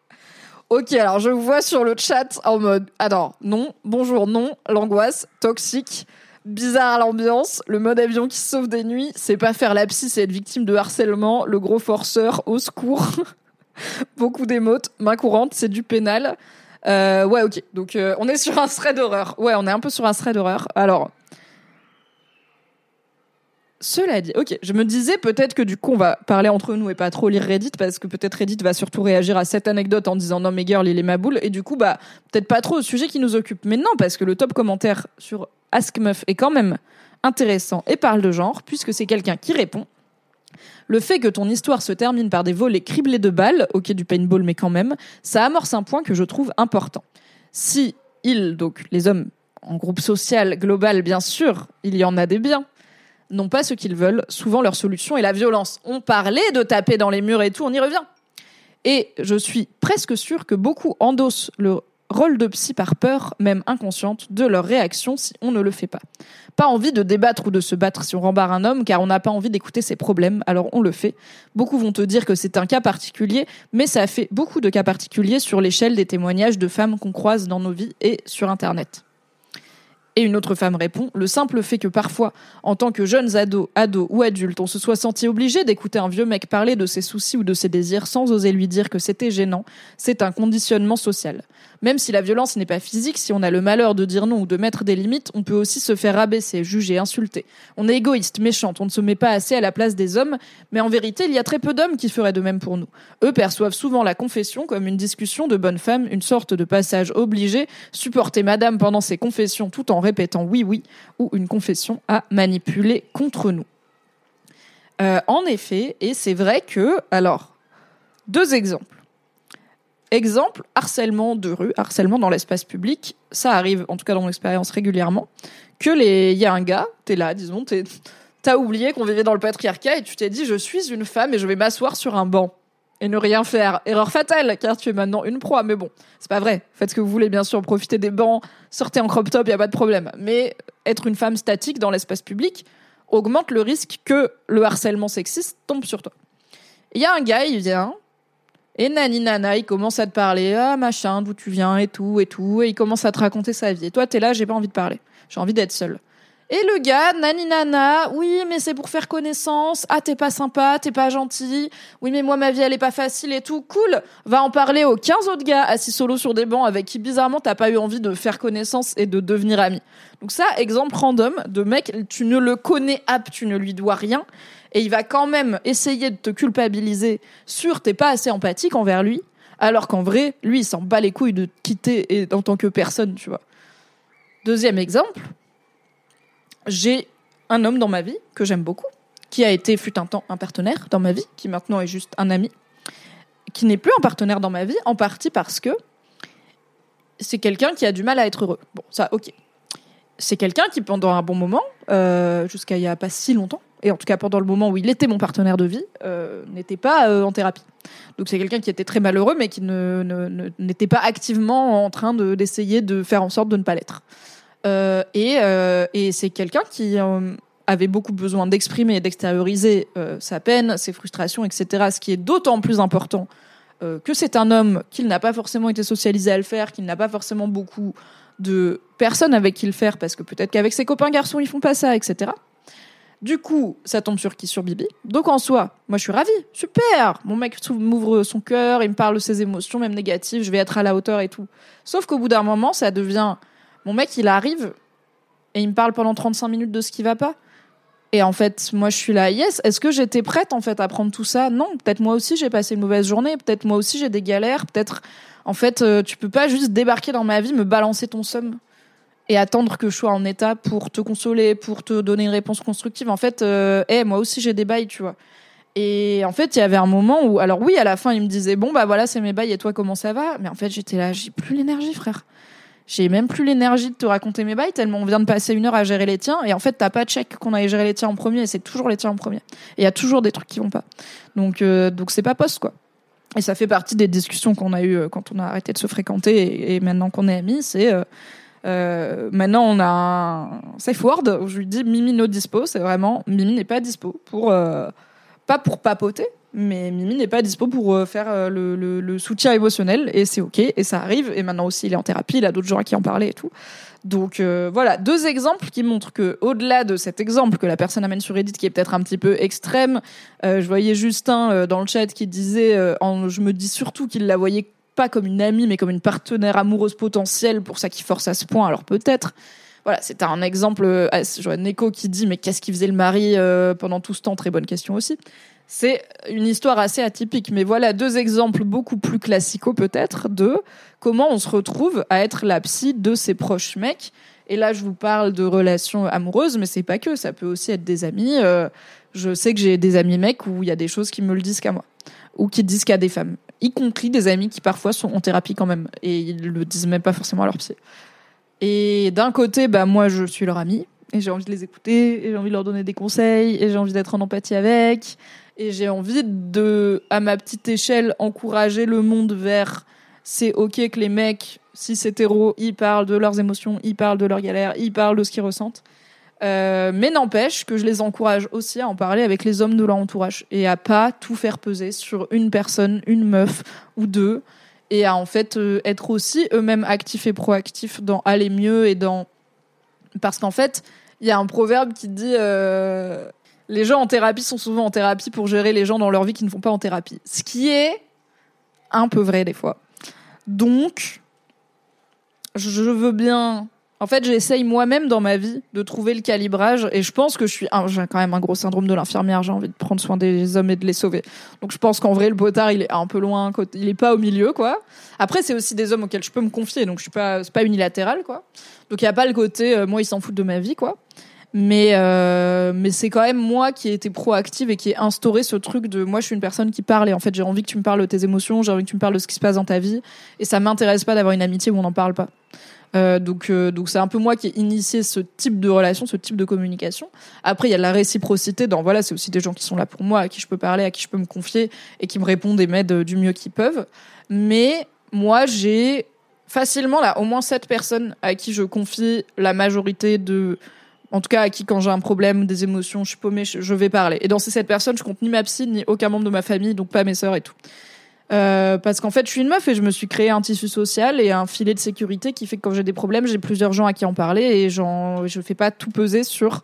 ok, alors je vous vois sur le chat en mode attends, non, bonjour, non, l'angoisse, toxique, bizarre l'ambiance, le mode avion qui sauve des nuits, c'est pas faire la psy, c'est être victime de harcèlement, le gros forceur, au secours. Beaucoup d'émotes, main courante, c'est du pénal. Euh, ouais, ok. Donc, euh, on est sur un thread d'horreur. Ouais, on est un peu sur un thread d'horreur. Alors, cela dit, ok, je me disais peut-être que du coup, on va parler entre nous et pas trop lire Reddit parce que peut-être Reddit va surtout réagir à cette anecdote en disant non, mais girl, il est ma boule. Et du coup, bah, peut-être pas trop au sujet qui nous occupe. Mais non, parce que le top commentaire sur Ask Meuf est quand même intéressant et parle de genre puisque c'est quelqu'un qui répond. Le fait que ton histoire se termine par des volets criblés de balles, ok du paintball mais quand même, ça amorce un point que je trouve important. Si ils, donc les hommes en groupe social global bien sûr, il y en a des biens, n'ont pas ce qu'ils veulent, souvent leur solution est la violence. On parlait de taper dans les murs et tout, on y revient. Et je suis presque sûre que beaucoup endossent le rôle de psy par peur, même inconsciente, de leur réaction si on ne le fait pas. Pas envie de débattre ou de se battre si on rembarre un homme, car on n'a pas envie d'écouter ses problèmes, alors on le fait. Beaucoup vont te dire que c'est un cas particulier, mais ça fait beaucoup de cas particuliers sur l'échelle des témoignages de femmes qu'on croise dans nos vies et sur Internet. Et une autre femme répond, le simple fait que parfois, en tant que jeunes ados, ados ou adultes, on se soit senti obligé d'écouter un vieux mec parler de ses soucis ou de ses désirs sans oser lui dire que c'était gênant, c'est un conditionnement social. Même si la violence n'est pas physique, si on a le malheur de dire non ou de mettre des limites, on peut aussi se faire rabaisser, juger, insulter. On est égoïste, méchante, on ne se met pas assez à la place des hommes, mais en vérité, il y a très peu d'hommes qui feraient de même pour nous. Eux perçoivent souvent la confession comme une discussion de bonne femme, une sorte de passage obligé, supporter madame pendant ses confessions tout en répétant oui oui, ou une confession à manipuler contre nous. Euh, en effet, et c'est vrai que, alors, deux exemples. Exemple, harcèlement de rue, harcèlement dans l'espace public, ça arrive, en tout cas dans mon expérience régulièrement, que les, il y a un gars, t'es là, disons, t'as oublié qu'on vivait dans le patriarcat et tu t'es dit, je suis une femme et je vais m'asseoir sur un banc et ne rien faire. Erreur fatale, car tu es maintenant une proie. Mais bon, c'est pas vrai. Faites ce que vous voulez, bien sûr, profitez des bancs, sortez en crop top, y a pas de problème. Mais être une femme statique dans l'espace public augmente le risque que le harcèlement sexiste tombe sur toi. Il y a un gars, il vient, et nani nana, il commence à te parler, ah machin, d'où tu viens et tout et tout, et il commence à te raconter sa vie. Et toi, t'es là, j'ai pas envie de parler. J'ai envie d'être seule. Et le gars, nani nana, oui, mais c'est pour faire connaissance. Ah, t'es pas sympa, t'es pas gentil. Oui, mais moi, ma vie, elle est pas facile et tout. Cool. Va en parler aux 15 autres gars assis solo sur des bancs avec qui, bizarrement, t'as pas eu envie de faire connaissance et de devenir ami. Donc ça, exemple random de mec, tu ne le connais app, tu ne lui dois rien. Et il va quand même essayer de te culpabiliser sur t'es pas assez empathique envers lui. Alors qu'en vrai, lui, il s'en bat les couilles de te quitter et, en tant que personne, tu vois. Deuxième exemple, j'ai un homme dans ma vie que j'aime beaucoup, qui a été fut un temps un partenaire dans ma vie, qui maintenant est juste un ami, qui n'est plus un partenaire dans ma vie, en partie parce que c'est quelqu'un qui a du mal à être heureux. Bon, ça, ok. C'est quelqu'un qui, pendant un bon moment, euh, jusqu'à il y a pas si longtemps, et en tout cas pendant le moment où il était mon partenaire de vie, euh, n'était pas euh, en thérapie. Donc c'est quelqu'un qui était très malheureux, mais qui n'était pas activement en train de, d'essayer de faire en sorte de ne pas l'être. Euh, et, c'est quelqu'un qui avait beaucoup besoin d'exprimer et d'extérioriser sa peine, ses frustrations, etc. Ce qui est d'autant plus important que c'est un homme qu'il n'a pas forcément été socialisé à le faire, qu'il n'a pas forcément beaucoup de personnes avec qui le faire, parce que peut-être qu'avec ses copains garçons, ils font pas ça, etc. Du coup, ça tombe sur qui? Sur Bibi. Donc en soi, moi je suis ravie, super Mon mec m'ouvre son cœur, il me parle de ses émotions, même négatives, je vais être à la hauteur et tout. Sauf qu'au bout d'un moment, ça devient... Mon mec, il arrive et il me parle pendant 35 minutes de ce qui va pas. Et en fait, moi, je suis là, yes. Est-ce que j'étais prête, en fait, à prendre tout ça? Non. Peut-être moi aussi, j'ai passé une mauvaise journée. Peut-être moi aussi, j'ai des galères. Peut-être, en fait, euh, tu peux pas juste débarquer dans ma vie, me balancer ton somme et attendre que je sois en état pour te consoler, pour te donner une réponse constructive. En fait, euh, hey, moi aussi, j'ai des bails, tu vois. Et en fait, il y avait un moment où, alors oui, à la fin, il me disait, bon, bah voilà, c'est mes bails et toi, comment ça va? Mais en fait, j'étais là, j'ai plus l'énergie, frère. J'ai même plus l'énergie de te raconter mes bails tellement on vient de passer une heure à gérer les tiens et en fait t'as pas de check qu'on aille gérer les tiens en premier et c'est toujours les tiens en premier. Et il y a toujours des trucs qui vont pas. Donc euh, donc c'est pas poste quoi. Et ça fait partie des discussions qu'on a eues euh, quand on a arrêté de se fréquenter et, maintenant qu'on est amis, c'est euh, euh, maintenant on a un safe word où je lui dis Mimi no dispo, c'est vraiment Mimi n'est pas dispo pour euh, pas pour papoter, mais Mimi n'est pas dispo pour euh, faire le, soutien émotionnel. Et c'est ok et ça arrive. Et maintenant aussi il est en thérapie, il a d'autres gens à qui en parler et tout. Donc voilà, deux exemples qui montrent que au-delà de cet exemple que la personne amène sur Reddit qui est peut-être un petit peu extrême, je voyais Justin dans le chat qui disait je me dis surtout qu'il la voyait pas comme une amie mais comme une partenaire amoureuse potentielle pour ça qu'il force à ce point alors peut-être voilà, c'était un exemple. euh, Je vois Neko qui dit mais qu'est-ce qu'il faisait le mari euh, pendant tout ce temps? Très bonne question aussi. C'est une histoire assez atypique, mais voilà deux exemples beaucoup plus classicaux peut-être de comment on se retrouve à être la psy de ses proches mecs. Et là, je vous parle de relations amoureuses, mais c'est pas que. Ça peut aussi être des amis. euh, je sais que j'ai des amis mecs où il y a des choses qui me le disent qu'à moi, ou qui disent qu'à des femmes, y compris des amis qui parfois sont en thérapie quand même, et ils le disent même pas forcément à leur psy. Et d'un côté, bah moi, je suis leur amie et j'ai envie de les écouter et j'ai envie de leur donner des conseils et j'ai envie d'être en empathie avec et j'ai envie de, à ma petite échelle, encourager le monde vers c'est ok que les mecs, si c'est hétéro, ils parlent de leurs émotions, ils parlent de leurs galères, ils parlent de ce qu'ils ressentent. Euh, mais n'empêche que je les encourage aussi à en parler avec les hommes de leur entourage et à pas tout faire peser sur une personne, une meuf ou deux et à en fait euh, être aussi eux-mêmes actifs et proactifs dans aller mieux et dans parce qu'en fait il y a un proverbe qui dit euh, les gens en thérapie sont souvent en thérapie pour gérer les gens dans leur vie qui ne font pas en thérapie. Ce qui est un peu vrai des fois. Donc je veux bien en fait, j'essaye moi-même dans ma vie de trouver le calibrage et je pense que je suis un- j'ai quand même un gros syndrome de l'infirmière, j'ai envie de prendre soin des hommes et de les sauver. Donc je pense qu'en vrai le potard, il est un peu loin, il est pas au milieu quoi. Après c'est aussi des hommes auxquels je peux me confier donc je suis pas c'est pas unilatéral quoi. Donc il y a pas le côté euh, moi ils s'en foutent de ma vie quoi. Mais euh, mais c'est quand même moi qui ai été proactive et qui ai instauré ce truc de moi je suis une personne qui parle et en fait j'ai envie que tu me parles de tes émotions, j'ai envie que tu me parles de ce qui se passe dans ta vie et ça m'intéresse pas d'avoir une amitié où on n'en parle pas. Euh, donc, euh, donc c'est un peu moi qui ai initié ce type de relation, ce type de communication. Après, il y a de la réciprocité dans voilà, c'est aussi des gens qui sont là pour moi, à qui je peux parler, à qui je peux me confier et qui me répondent et m'aident du mieux qu'ils peuvent. Mais moi, j'ai facilement là au moins sept personnes à qui je confie la majorité de en tout cas à qui quand j'ai un problème, des émotions, je suis paumée, je vais parler. Et dans ces sept personnes, je compte ni ma psy ni aucun membre de ma famille, donc pas mes sœurs et tout. Euh, parce qu'en fait, je suis une meuf et je me suis créé un tissu social et un filet de sécurité qui fait que quand j'ai des problèmes, j'ai plusieurs gens à qui en parler et je fais pas tout peser sur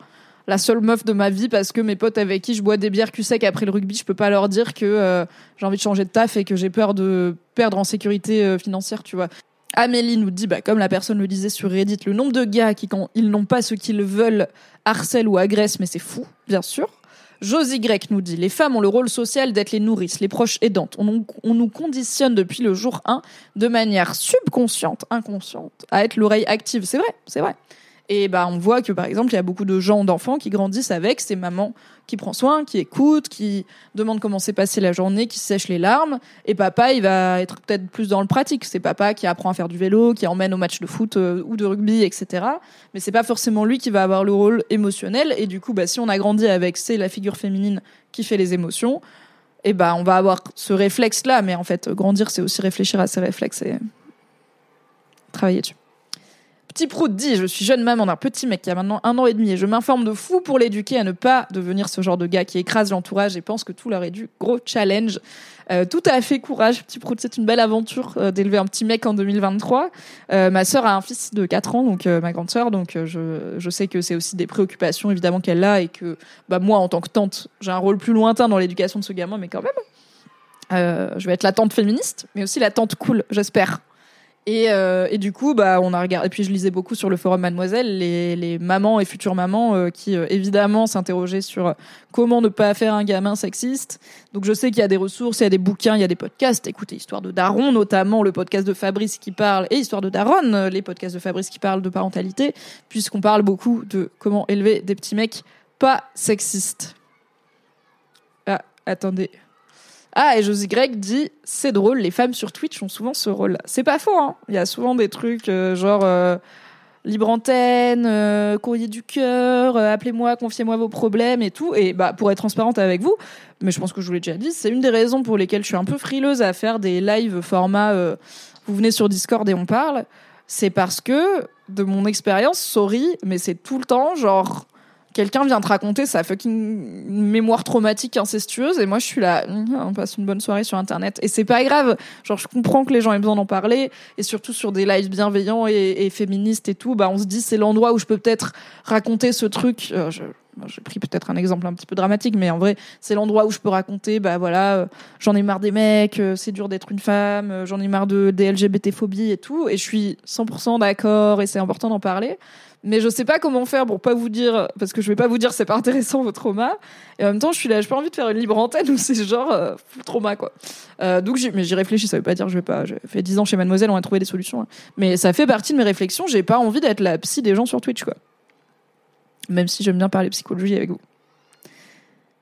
la seule meuf de ma vie parce que mes potes avec qui je bois des bières cul sec après le rugby, je peux pas leur dire que euh, j'ai envie de changer de taf et que j'ai peur de perdre en sécurité euh, financière, tu vois. Amélie nous dit, bah, comme la personne le disait sur Reddit, le nombre de gars qui, quand ils n'ont pas ce qu'ils veulent, harcèlent ou agressent, mais c'est fou, bien sûr. Josie Grec nous dit Les femmes ont le rôle social d'être les nourrices, les proches aidantes. On, on nous conditionne depuis le jour 1 de manière subconsciente, inconsciente, à être l'oreille active. C'est vrai, c'est vrai. Et bah, on voit que par exemple, il y a beaucoup de gens, d'enfants qui grandissent avec ces mamans qui prend soin, qui écoute, qui demande comment s'est passée la journée, qui sèche les larmes. Et papa, il va être peut-être plus dans le pratique. C'est papa qui apprend à faire du vélo, qui emmène au match de foot euh, ou de rugby, etc. Mais c'est pas forcément lui qui va avoir le rôle émotionnel. Et du coup, bah, si on a grandi avec c'est la figure féminine qui fait les émotions, et bah, on va avoir ce réflexe-là. Mais en fait, grandir, c'est aussi réfléchir à ses réflexes et travailler dessus. Petit Prout dit Je suis jeune maman d'un petit mec qui a maintenant un an et demi et je m'informe de fou pour l'éduquer à ne pas devenir ce genre de gars qui écrase l'entourage et pense que tout leur est du gros challenge. Euh, tout à fait courage, petit Prout. C'est une belle aventure euh, d'élever un petit mec en 2023. Euh, ma sœur a un fils de 4 ans, donc ma grande sœur, donc je, je sais que c'est aussi des préoccupations évidemment qu'elle a et que bah, moi, en tant que tante, j'ai un rôle plus lointain dans l'éducation de ce gamin, mais quand même. je vais être la tante féministe, mais aussi la tante cool, j'espère. Et, euh, et, du coup, bah, on a regardé. Et puis, je lisais beaucoup sur le forum Mademoiselle les, mamans et futures mamans euh, qui, euh, évidemment, s'interrogeaient sur comment ne pas faire un gamin sexiste. Donc, je sais qu'il y a des ressources, il y a des bouquins, il y a des podcasts. Écoutez, Histoire de Daron, notamment le podcast de Fabrice qui parle, et Histoire de Daron, les podcasts de Fabrice qui parlent de parentalité, puisqu'on parle beaucoup de comment élever des petits mecs pas sexistes. Ah, attendez. Ah, et Josie Greg dit c'est drôle, les femmes sur Twitch ont souvent ce rôle. C'est pas faux, hein. Il y a souvent des trucs euh, genre euh, libre antenne, euh, courrier du cœur, appelez-moi, confiez-moi vos problèmes et tout. Et bah pour être transparente avec vous, mais je pense que je vous l'ai déjà dit, c'est une des raisons pour lesquelles je suis un peu frileuse à faire des lives format vous venez sur Discord et on parle. C'est parce que de mon expérience, sorry, mais c'est tout le temps genre quelqu'un vient te raconter sa fucking mémoire traumatique incestueuse et moi je suis là hum, on passe une bonne soirée sur internet. Et c'est pas grave. Genre je comprends que les gens aient besoin d'en parler et surtout sur des lives bienveillants et, féministes et tout bah on se dit c'est l'endroit où je peux peut-être raconter ce truc. Euh, j'ai pris peut-être un exemple un petit peu dramatique, mais en vrai, c'est l'endroit où je peux raconter, bah voilà, euh, j'en ai marre des mecs, euh, c'est dur d'être une femme, j'en ai marre de des LGBT phobies et tout, et je suis 100% d'accord et c'est important d'en parler mais je sais pas comment faire pour pas vous dire parce que je vais pas vous dire c'est pas intéressant vos traumas et en même temps je suis là j'ai pas envie de faire une libre antenne où c'est genre euh, trauma quoi. Euh, donc mais j'y réfléchis ça veut pas dire je vais pas j'ai fait 10 ans chez Mademoiselle on a trouvé des solutions hein. mais ça fait partie de mes réflexions j'ai pas envie d'être la psy des gens sur Twitch quoi. Même si j'aime bien parler psychologie avec vous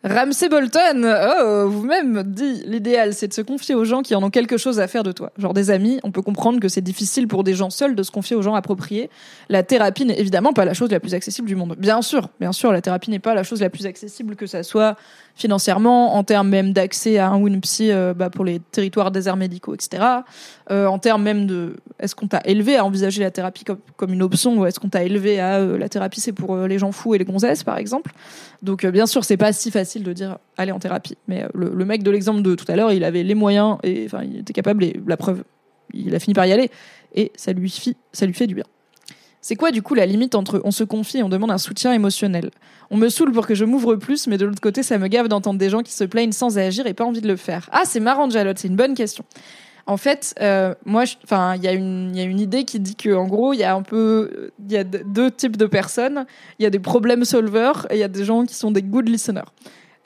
Ramsey Bolton, oh, vous-même dit l'idéal, c'est de se confier aux gens qui en ont quelque chose à faire de toi. Genre des amis, on peut comprendre que c'est difficile pour des gens seuls de se confier aux gens appropriés. La thérapie n'est évidemment pas la chose la plus accessible du monde. Bien sûr, bien sûr, la thérapie n'est pas la chose la plus accessible que ça soit financièrement, en termes même d'accès à un ou une psy euh, bah, pour les territoires déserts médicaux, etc. Euh, en termes même de, est-ce qu'on t'a élevé à envisager la thérapie comme, comme une option ou est-ce qu'on t'a élevé à euh, la thérapie c'est pour les gens fous et les gonzesses par exemple? Donc bien sûr c'est pas si facile de dire aller en thérapie, mais le, le mec de l'exemple de tout à l'heure il avait les moyens et enfin il était capable et la preuve il a fini par y aller et ça lui fit, ça lui fait du bien. C'est quoi du coup la limite entre on se confie et on demande un soutien émotionnel? On me saoule pour que je m'ouvre plus, mais de l'autre côté, ça me gave d'entendre des gens qui se plaignent sans agir et pas envie de le faire. Ah, c'est marrant, Jalotte, c'est une bonne question. En fait, euh, moi, enfin, il y y a une idée qui dit que, en gros, il y a un peu, il y a deux types de personnes. Il y a des problèmes solvers et il y a des gens qui sont des good listeners.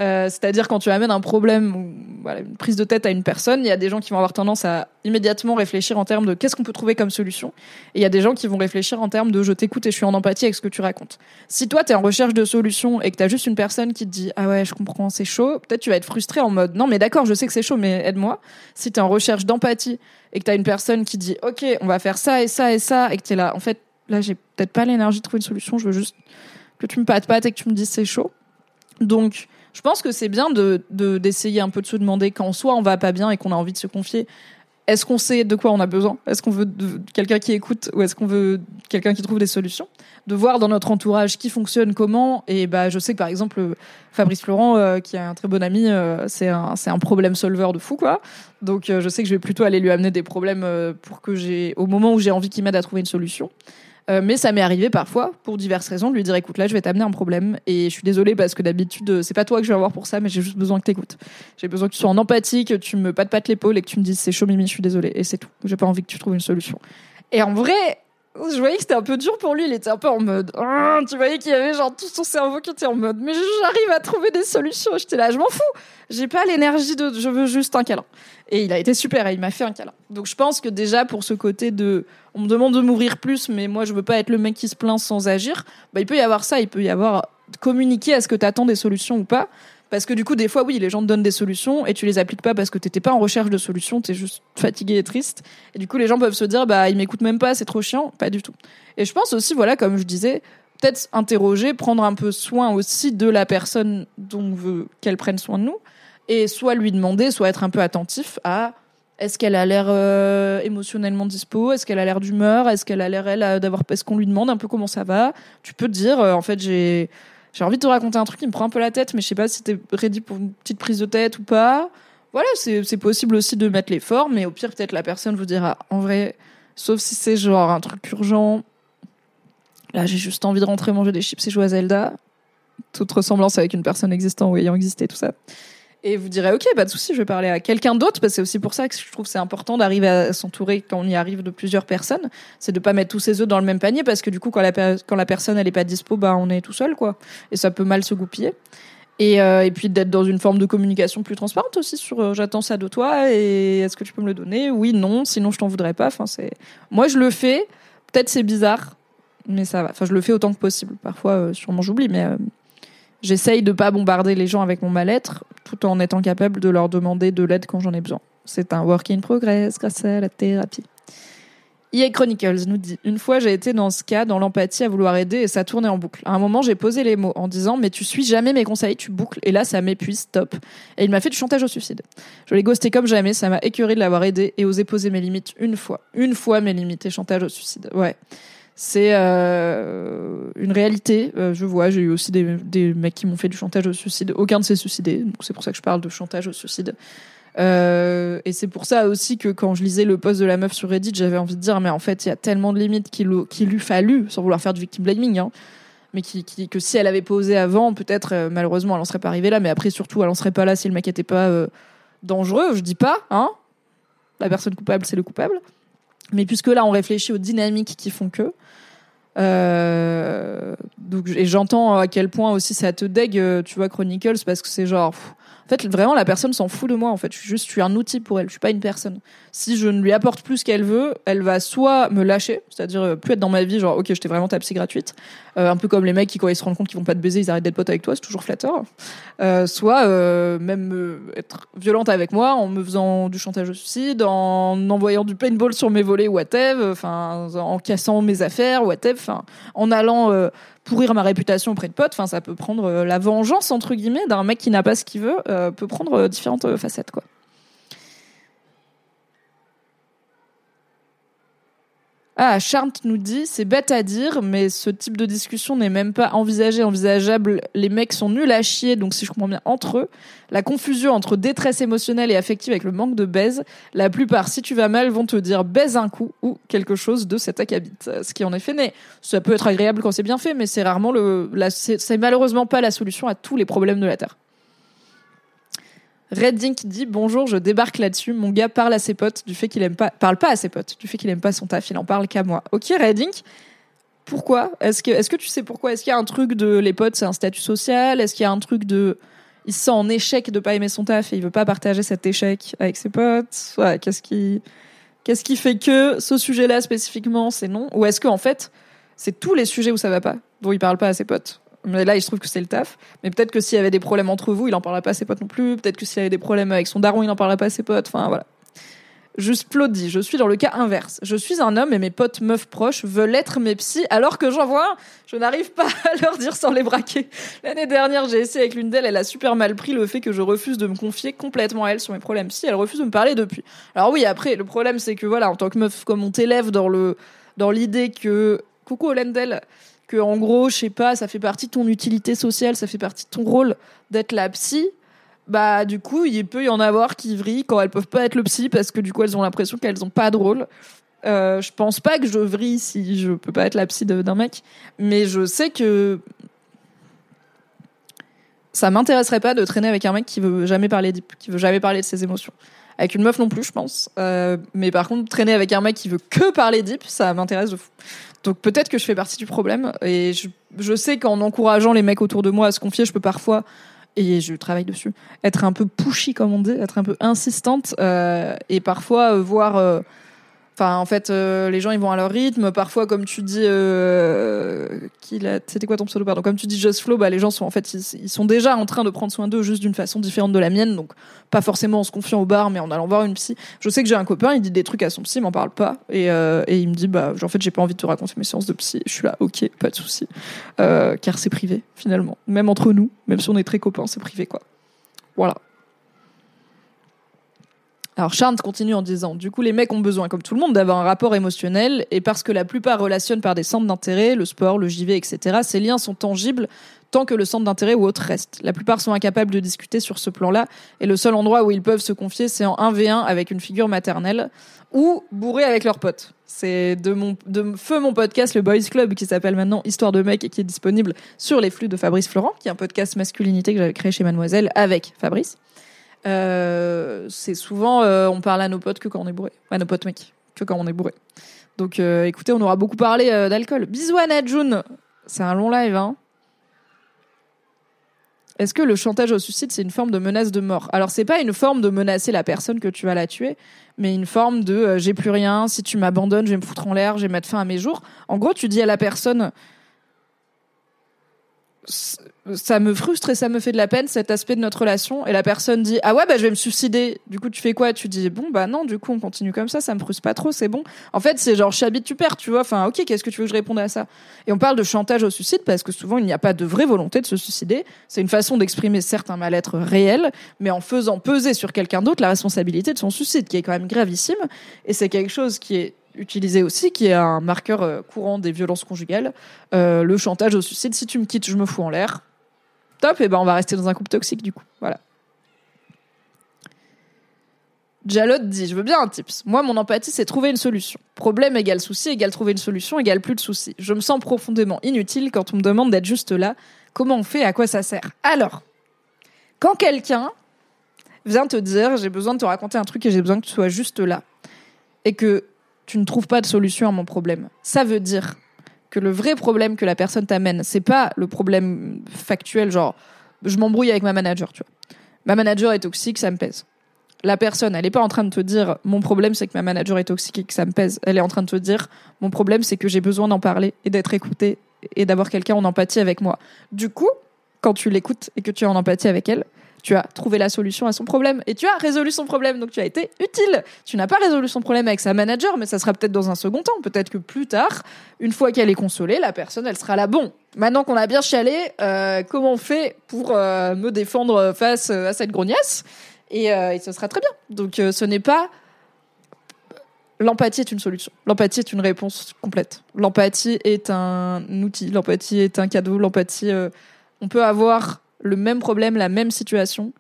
Euh, c'est-à-dire quand tu amènes un problème ou voilà, une prise de tête à une personne, il y a des gens qui vont avoir tendance à immédiatement réfléchir en termes de qu'est-ce qu'on peut trouver comme solution. Et il y a des gens qui vont réfléchir en termes de je t'écoute et je suis en empathie avec ce que tu racontes. Si toi, tu es en recherche de solutions et que tu as juste une personne qui te dit ah ouais, je comprends, c'est chaud, peut-être tu vas être frustré en mode non mais d'accord, je sais que c'est chaud, mais aide-moi. Si tu es en recherche d'empathie et que tu as une personne qui dit ok, on va faire ça et ça et ça et que tu es là, en fait, là, j'ai peut-être pas l'énergie de trouver une solution, je veux juste que tu me pattes pattes et que tu me dises c'est chaud. Donc, je pense que c'est bien de d'essayer un peu de se demander quand soit on va pas bien et qu'on a envie de se confier. Est-ce qu'on sait de quoi on a besoin? Est-ce qu'on veut quelqu'un qui écoute ou est-ce qu'on veut quelqu'un qui trouve des solutions? De voir dans notre entourage qui fonctionne comment. Et bah, je sais que par exemple Fabrice Florent, euh, qui est un très bon ami, euh, c'est un un problème solver de fou quoi. Donc euh, je sais que je vais plutôt aller lui amener des problèmes pour que j'ai au moment où j'ai envie qu'il m'aide à trouver une solution. Euh, mais ça m'est arrivé parfois, pour diverses raisons, de lui dire écoute, là, je vais t'amener un problème et je suis désolée parce que d'habitude, euh, c'est pas toi que je vais avoir pour ça, mais j'ai juste besoin que t'écoutes. J'ai besoin que tu sois en empathie, que tu me pattes pattes l'épaule et que tu me dises c'est chaud, Mimi, je suis désolée. Et c'est tout. J'ai pas envie que tu trouves une solution. Et en vrai, je voyais que c'était un peu dur pour lui. Il était un peu en mode. Ah, tu voyais qu'il y avait genre tout son cerveau qui était en mode. Mais j'arrive à trouver des solutions. J'étais là, je m'en fous. J'ai pas l'énergie de. Je veux juste un câlin. Et il a été super. Et il m'a fait un câlin. Donc je pense que déjà pour ce côté de. On me demande de mourir plus, mais moi je veux pas être le mec qui se plaint sans agir. Bah il peut y avoir ça. Il peut y avoir communiquer à ce que tu attends des solutions ou pas. Parce que du coup, des fois, oui, les gens te donnent des solutions et tu les appliques pas parce que t'étais pas en recherche de solutions, t'es juste fatigué et triste. Et du coup, les gens peuvent se dire, bah, ils m'écoutent même pas, c'est trop chiant. Pas du tout. Et je pense aussi, voilà, comme je disais, peut-être interroger, prendre un peu soin aussi de la personne dont on veut qu'elle prenne soin de nous. Et soit lui demander, soit être un peu attentif à est-ce qu'elle a l'air euh, émotionnellement dispo? Est-ce qu'elle a l'air d'humeur? Est-ce qu'elle a l'air, elle, d'avoir. Est-ce qu'on lui demande un peu comment ça va? Tu peux te dire, euh, en fait, j'ai j'ai envie de te raconter un truc qui me prend un peu la tête, mais je sais pas si t'es ready pour une petite prise de tête ou pas. Voilà, c'est possible aussi de mettre l'effort, mais au pire, peut-être la personne vous dira, en vrai, sauf si c'est genre un truc urgent. Là, j'ai juste envie de rentrer manger des chips et jouer à Zelda. Toute ressemblance avec une personne existant ou ayant existé, tout ça et vous direz ok pas de souci je vais parler à quelqu'un d'autre parce que c'est aussi pour ça que je trouve c'est important d'arriver à s'entourer quand on y arrive de plusieurs personnes. C'est de pas mettre tous ses œufs dans le même panier parce que du coup quand la quand la personne elle est pas dispo bah on est tout seul quoi. Et ça peut mal se goupiller. Et, euh, et puis d'être dans une forme de communication plus transparente aussi sur euh, j'attends ça de toi et est-ce que tu peux me le donner? Oui non sinon je t'en voudrais pas. Enfin c'est moi je le fais. Peut-être c'est bizarre mais ça va. Enfin je le fais autant que possible. Parfois euh, sûrement j'oublie mais J'essaye de pas bombarder les gens avec mon mal-être, tout en étant capable de leur demander de l'aide quand j'en ai besoin. C'est un work in progress grâce à la thérapie. EA Chronicles nous dit Une fois, j'ai été dans ce cas, dans l'empathie, à vouloir aider et ça tournait en boucle. À un moment, j'ai posé les mots en disant Mais tu suis jamais mes conseils, tu boucles. Et là, ça m'épuise, stop. Et il m'a fait du chantage au suicide. Je l'ai ghosté comme jamais, ça m'a écœuré de l'avoir aidé et osé poser mes limites une fois. Une fois mes limites et chantage au suicide. Ouais c'est euh, une réalité. Euh, je vois, j'ai eu aussi des, mecs qui m'ont fait du chantage au suicide. Aucun de s'est suicidé, donc c'est pour ça que je parle de chantage au suicide. Euh, et c'est pour ça aussi que quand je lisais le post de la meuf sur Reddit, j'avais envie de dire, mais en fait, il y a tellement de limites qu'il lui fallu, sans vouloir faire du victim blaming, hein, mais que si elle avait posé avant, peut-être, malheureusement, elle en serait pas arrivée là, mais après, surtout, elle en serait pas là si le mec était pas dangereux. Je dis pas, hein. La personne coupable, c'est le coupable. Mais puisque là, on réfléchit aux dynamiques qui font que, euh, donc, et j'entends à quel point aussi ça te dégue, euh, tu vois, Chronicles, parce que c'est genre, en fait, vraiment, la personne s'en fout de moi. En fait, je suis juste, je un outil pour elle. Je suis pas une personne. Si je ne lui apporte plus ce qu'elle veut, elle va soit me lâcher, c'est-à-dire euh, plus être dans ma vie, genre, ok, j'étais vraiment ta psy gratuite, euh, un peu comme les mecs qui, quand ils se rendent compte qu'ils vont pas te baiser, ils arrêtent d'être potes avec toi, c'est toujours flatteur. Euh, soit euh, même être violente avec moi en me faisant du chantage au suicide, en envoyant du paintball sur mes volets, whatever, enfin, en cassant mes affaires, whatever, enfin, en allant pourrir ma réputation auprès de potes. Enfin, ça peut prendre euh, la vengeance entre guillemets d'un mec qui n'a pas ce qu'il veut, euh, peut prendre euh, différentes facettes, quoi. Ah, Charnt nous dit, c'est bête à dire, mais ce type de discussion n'est même pas envisagé, envisageable. Les mecs sont nuls à chier, donc si je comprends bien, entre eux, la confusion entre détresse émotionnelle et affective avec le manque de baise, la plupart, si tu vas mal, vont te dire baise un coup ou quelque chose de cet acabit. Ce qui en effet n'est, ça peut être agréable quand c'est bien fait, mais c'est rarement le, c'est malheureusement pas la solution à tous les problèmes de la Terre. Reddink dit bonjour, je débarque là-dessus. Mon gars parle à ses potes du fait qu'il aime pas, parle pas à ses potes du fait qu'il aime pas son taf. Il en parle qu'à moi. Ok, Reddink. Pourquoi? Est-ce que, est-ce que tu sais pourquoi? Est-ce qu'il y a un truc de les potes, c'est un statut social? Est-ce qu'il y a un truc de il se sent en échec de pas aimer son taf et il veut pas partager cet échec avec ses potes? Qu'est-ce qui, qu'est-ce qui fait que ce sujet-là spécifiquement c'est non? Ou est-ce que en fait c'est tous les sujets où ça va pas dont il parle pas à ses potes? Mais là, il se trouve que c'est le taf. Mais peut-être que s'il y avait des problèmes entre vous, il en parlerait pas à ses potes non plus. Peut-être que s'il y avait des problèmes avec son daron, il en parlerait pas à ses potes. Enfin, voilà. Juste dit, je suis dans le cas inverse. Je suis un homme et mes potes meufs proches veulent être mes psys alors que j'en vois. Je n'arrive pas à leur dire sans les braquer. L'année dernière, j'ai essayé avec l'une d'elles, elle a super mal pris le fait que je refuse de me confier complètement à elle sur mes problèmes psy. Elle refuse de me parler depuis. Alors oui, après, le problème c'est que voilà, en tant que meuf, comme on t'élève dans le, dans l'idée que, coucou Olendel, en gros, je sais pas, ça fait partie de ton utilité sociale, ça fait partie de ton rôle d'être la psy. Bah du coup, il peut y en avoir qui vrillent quand elles peuvent pas être le psy parce que du coup elles ont l'impression qu'elles ont pas de rôle. Euh, je pense pas que je vrille si je peux pas être la psy d'un mec, mais je sais que ça m'intéresserait pas de traîner avec un mec qui veut jamais parler qui veut jamais parler de ses émotions. Avec une meuf non plus, je pense. Euh, mais par contre, traîner avec un mec qui veut que parler deep, ça m'intéresse de fou. Donc peut-être que je fais partie du problème. Et je, sais qu'en encourageant les mecs autour de moi à se confier, je peux parfois et je travaille dessus. Être un peu pushy, comme on dit, être un peu insistante euh, et parfois euh, voir. Enfin, en fait, euh, les gens ils vont à leur rythme. Parfois, comme tu dis, euh, c'était quoi ton pseudo pardon? Comme tu dis Just Flow, bah les gens sont en fait ils, ils sont déjà en train de prendre soin d'eux juste d'une façon différente de la mienne. Donc pas forcément en se confiant au bar, mais en allant voir une psy. Je sais que j'ai un copain, il dit des trucs à son psy, il m'en parle pas et, euh, et il me dit bah en fait j'ai pas envie de te raconter mes séances de psy. Je suis là, ok, pas de souci, car c'est privé finalement. Même entre nous, même si on est très copains, c'est privé quoi. Voilà. Alors Charles continue en disant, du coup les mecs ont besoin, comme tout le monde, d'avoir un rapport émotionnel, et parce que la plupart relationnent par des centres d'intérêt, le sport, le JV, etc., ces liens sont tangibles tant que le centre d'intérêt ou autre reste. La plupart sont incapables de discuter sur ce plan-là, et le seul endroit où ils peuvent se confier, c'est en 1v1 avec une figure maternelle, ou bourré avec leurs potes. C'est de mon de feu mon podcast le Boys Club qui s'appelle maintenant Histoire de mec et qui est disponible sur les flux de Fabrice Florent, qui est un podcast masculinité que j'avais créé chez Mademoiselle avec Fabrice. Euh, c'est souvent euh, on parle à nos potes que quand on est bourré, à nos potes mecs que quand on est bourré. Donc euh, écoutez, on aura beaucoup parlé d'alcool. Bisous à June. C'est un long live hein. Est-ce que le chantage au suicide c'est une forme de menace de mort? Alors c'est pas une forme de menacer la personne que tu vas la tuer, mais une forme de j'ai plus rien, si tu m'abandonnes, je vais me foutre en l'air, je vais mettre fin à mes jours. En gros, tu dis à la personne ça me frustre et ça me fait de la peine cet aspect de notre relation. Et la personne dit ah ouais bah je vais me suicider. Du coup tu fais quoi? Tu dis bon bah non du coup on continue comme ça ça me frustre pas trop c'est bon. En fait c'est genre chabit tu perds tu vois. Enfin ok qu'est-ce que tu veux que je réponde à ça? Et on parle de chantage au suicide parce que souvent il n'y a pas de vraie volonté de se suicider. C'est une façon d'exprimer certes un mal-être réel mais en faisant peser sur quelqu'un d'autre la responsabilité de son suicide qui est quand même gravissime. Et c'est quelque chose qui est utilisé aussi, qui est un marqueur euh, courant des violences conjugales, euh, le chantage au suicide. Si tu me quittes, je me fous en l'air. Top, et ben on va rester dans un couple toxique du coup. Voilà. Jalotte dit, je veux bien un tips. Moi, mon empathie, c'est trouver une solution. Problème égale souci égale trouver une solution égale plus de soucis. Je me sens profondément inutile quand on me demande d'être juste là. Comment on fait? À quoi ça sert? Alors, quand quelqu'un vient te dire, j'ai besoin de te raconter un truc et j'ai besoin que tu sois juste là, et que tu ne trouves pas de solution à mon problème. Ça veut dire que le vrai problème que la personne t'amène, c'est pas le problème factuel, genre je m'embrouille avec ma manager, tu vois. Ma manager est toxique, ça me pèse. La personne, elle n'est pas en train de te dire mon problème c'est que ma manager est toxique et que ça me pèse. Elle est en train de te dire mon problème c'est que j'ai besoin d'en parler et d'être écoutée et d'avoir quelqu'un en empathie avec moi. Du coup, quand tu l'écoutes et que tu es en empathie avec elle, tu as trouvé la solution à son problème et tu as résolu son problème. Donc tu as été utile. Tu n'as pas résolu son problème avec sa manager, mais ça sera peut-être dans un second temps. Peut-être que plus tard, une fois qu'elle est consolée, la personne, elle sera là. Bon, maintenant qu'on a bien chialé, euh, comment on fait pour euh, me défendre face euh, à cette grognasse? Et, euh, ce sera très bien. Donc ce n'est pas L'empathie est une solution. L'empathie est une réponse complète. L'empathie est un outil. L'empathie est un cadeau. L'empathie, on peut avoir le même problème, la même situation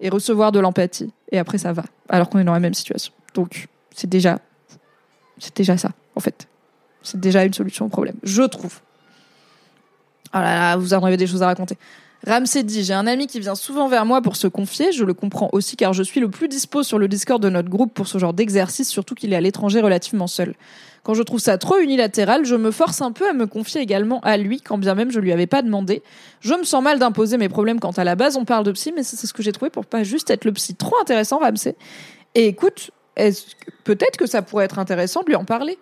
et recevoir de l'empathie. Et après, ça va. Alors qu'on est dans la même situation. Donc, c'est déjà, c'est déjà ça, en fait. C'est déjà une solution au problème. Je trouve. Oh là là, vous en avez des choses à raconter. Ramsey dit J'ai un ami qui vient souvent vers moi pour se confier. Je le comprends aussi car je suis le plus dispo sur le Discord de notre groupe pour ce genre d'exercice, surtout qu'il est à l'étranger relativement seul. Quand je trouve ça trop unilatéral, je me force un peu à me confier également à lui, quand bien même je lui avais pas demandé. Je me sens mal d'imposer mes problèmes quand à la base on parle de psy, mais c'est ce que j'ai trouvé pour pas juste être le psy. Trop intéressant, Ramsey. Et écoute, peut-être que ça pourrait être intéressant de lui en parler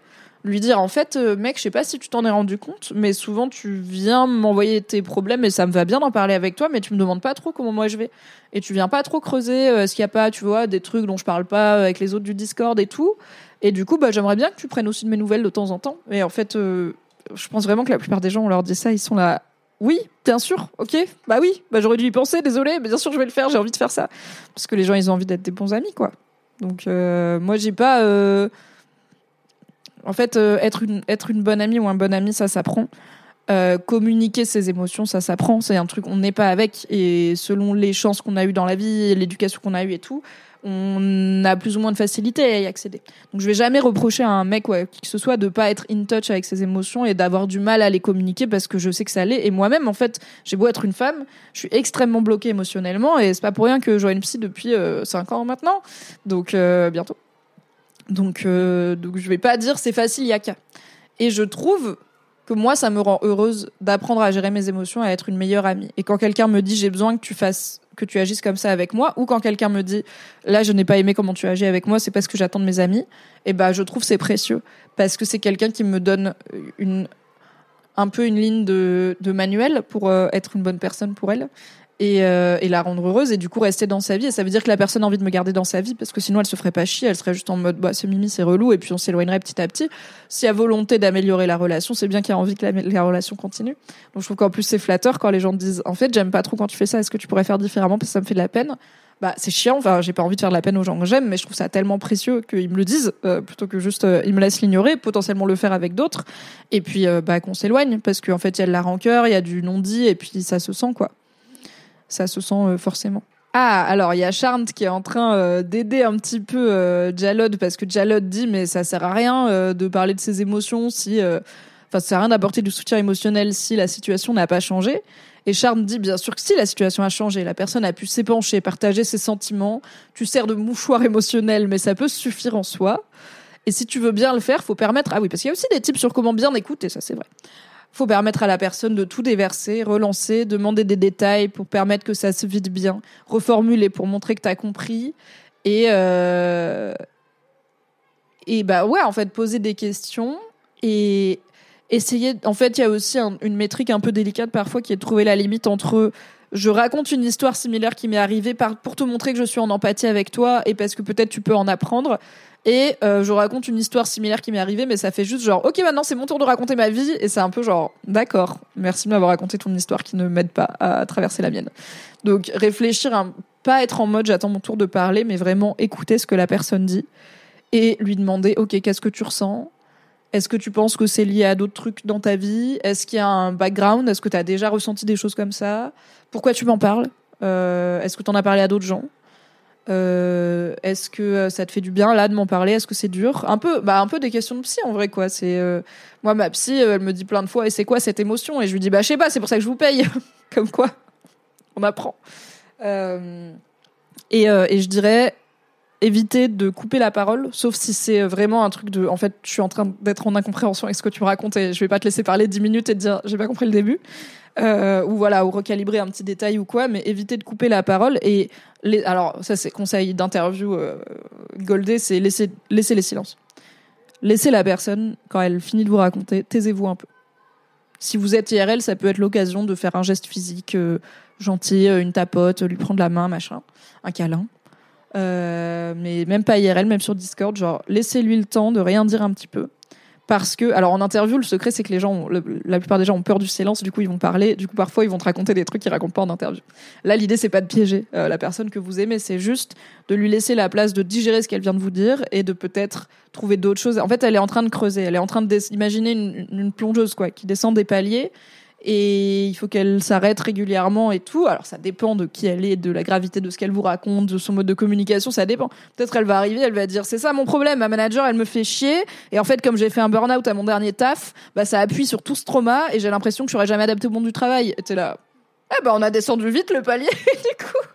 lui dire en fait euh, mec je sais pas si tu t'en es rendu compte mais souvent tu viens m'envoyer tes problèmes et ça me va bien d'en parler avec toi mais tu me demandes pas trop comment moi je vais et tu viens pas trop creuser euh, est-ce qu'il y a pas tu vois des trucs dont je parle pas avec les autres du Discord et tout et du coup bah j'aimerais bien que tu prennes aussi de mes nouvelles de temps en temps et en fait euh, je pense vraiment que la plupart des gens on leur dit ça ils sont là oui, bien sûr, ok, bah oui, bah j'aurais dû y penser, désolé, mais bien sûr je vais le faire, j'ai envie de faire ça. Parce que les gens ils ont envie d'être des bons amis, quoi. Donc euh, moi j'ai pas. Euh, En fait, euh, être, une, être une bonne amie ou un bon ami, ça s'apprend. Euh, communiquer ses émotions, ça s'apprend. C'est un truc, on n'est pas avec. Et selon les chances qu'on a eues dans la vie, l'éducation qu'on a eue et tout, on a plus ou moins de facilité à y accéder. Donc je vais jamais reprocher à un mec ouais, qui que ce soit de pas être in touch avec ses émotions et d'avoir du mal à les communiquer parce que je sais que ça l'est. Et moi-même, en fait, j'ai beau être une femme, je suis extrêmement bloquée émotionnellement et c'est pas pour rien que vois une psy depuis 5 ans maintenant. Donc bientôt. Donc, donc je vais pas dire c'est facile, y a qu'à. Et je trouve que moi, ça me rend heureuse d'apprendre à gérer mes émotions à être une meilleure amie. Et quand quelqu'un me dit j'ai besoin que tu fasses, que tu agisses comme ça avec moi, ou quand quelqu'un me dit là je n'ai pas aimé comment tu agis avec moi, c'est parce que j'attends de mes amis, et eh ben je trouve c'est précieux parce que c'est quelqu'un qui me donne une un peu une ligne de, de manuel pour euh, être une bonne personne pour elle et, euh, et, la rendre heureuse et du coup rester dans sa vie. Et ça veut dire que la personne a envie de me garder dans sa vie parce que sinon elle se ferait pas chier, elle serait juste en mode bah ce mimi c'est relou et puis on s'éloignerait petit à petit. S'il y a volonté d'améliorer la relation, c'est bien qu'il y a envie que la, relation continue. Donc je trouve qu'en plus c'est flatteur quand les gens disent en fait j'aime pas trop quand tu fais ça, est-ce que tu pourrais faire différemment parce que ça me fait de la peine? Bah c'est chiant, enfin j'ai pas envie de faire de la peine aux gens que j'aime, mais je trouve ça tellement précieux qu'ils me le disent euh, plutôt que juste euh, ils me laissent l'ignorer, potentiellement le faire avec d'autres et puis euh, bah qu'on s'éloigne parce qu'en fait il y a de la rancœur, il y a du non dit et puis ça se sent quoi ça se sent euh, forcément. Ah, alors il y a Charnt qui est en train euh, d'aider un petit peu euh, Jalod parce que Jalod dit mais ça sert à rien de parler de ses émotions si, enfin ça sert à rien d'apporter du soutien émotionnel si la situation n'a pas changé. Et Charnt dit bien sûr que si la situation a changé, la personne a pu s'épancher, partager ses sentiments, tu sers de mouchoir émotionnel, mais ça peut suffire en soi. Et si tu veux bien le faire, faut permettre. Ah oui, parce qu'il y a aussi des tips sur comment bien écouter, ça c'est vrai faut permettre à la personne de tout déverser, relancer, demander des détails pour permettre que ça se vide bien, reformuler pour montrer que tu as compris. Et euh, et bah ouais en fait poser des questions et essayer en fait il y a aussi une métrique un peu délicate parfois qui est de trouver la limite entre je raconte une histoire similaire qui m'est arrivée pour te montrer que je suis en empathie avec toi et parce que peut-être tu peux en apprendre. Et euh, je raconte une histoire similaire qui m'est arrivée, mais ça fait juste genre, ok, maintenant c'est mon tour de raconter ma vie, et c'est un peu genre, d'accord, merci de m'avoir raconté ton histoire qui ne m'aide pas à traverser la mienne. Donc réfléchir, pas être en mode j'attends mon tour de parler, mais vraiment écouter ce que la personne dit et lui demander, ok, qu'est-ce que tu ressens? Est-ce que tu penses que c'est lié à d'autres trucs dans ta vie? Est-ce qu'il y a un background? Est-ce que tu as déjà ressenti des choses comme ça? Pourquoi tu m'en parles? Euh, Est-ce que tu en as parlé à d'autres gens? Euh, est-ce que euh, ça te fait du bien là de m'en parler? Est-ce que c'est dur? Un peu, bah un peu des questions de psy en vrai quoi. C'est moi ma psy, elle me dit plein de fois et c'est quoi cette émotion? Et je lui dis bah je sais pas, c'est pour ça que je vous paye. Comme quoi, on apprend. Et je dirais éviter de couper la parole, sauf si c'est vraiment un truc de, en fait, je suis en train d'être en incompréhension avec ce que tu me racontes et je vais pas te laisser parler dix minutes et te dire j'ai pas compris le début. Euh, ou voilà, ou recalibrer un petit détail ou quoi, mais éviter de couper la parole. Et les, alors ça c'est conseil d'interview euh, Goldé, c'est laisser laisser les silences. Laissez la personne quand elle finit de vous raconter, taisez-vous un peu. Si vous êtes IRL, ça peut être l'occasion de faire un geste physique euh, gentil, une tapote, lui prendre la main, machin, un câlin. Mais même pas IRL, même sur Discord, genre laissez-lui le temps de rien dire un petit peu. Parce que alors en interview le secret c'est que les gens la plupart des gens ont peur du silence du coup ils vont parler du coup parfois ils vont te raconter des trucs qu'ils racontent pas en interview. Là l'idée c'est pas de piéger euh, la personne que vous aimez c'est juste de lui laisser la place de digérer ce qu'elle vient de vous dire et de peut-être trouver d'autres choses. En fait elle est en train de creuser elle est en train d'imaginer une, une plongeuse quoi qui descend des paliers et il faut qu'elle s'arrête régulièrement et tout. Alors ça dépend de qui elle est, de la gravité de ce qu'elle vous raconte, de son mode de communication, ça dépend. Peut-être elle va arriver, elle va dire c'est ça mon problème, ma manager elle me fait chier et en fait comme j'ai fait un burn-out à mon dernier taf, bah ça appuie sur tout ce trauma et j'ai l'impression que je serais jamais adapté au monde du travail. Et t'es là, eh ben on a descendu vite le palier du coup.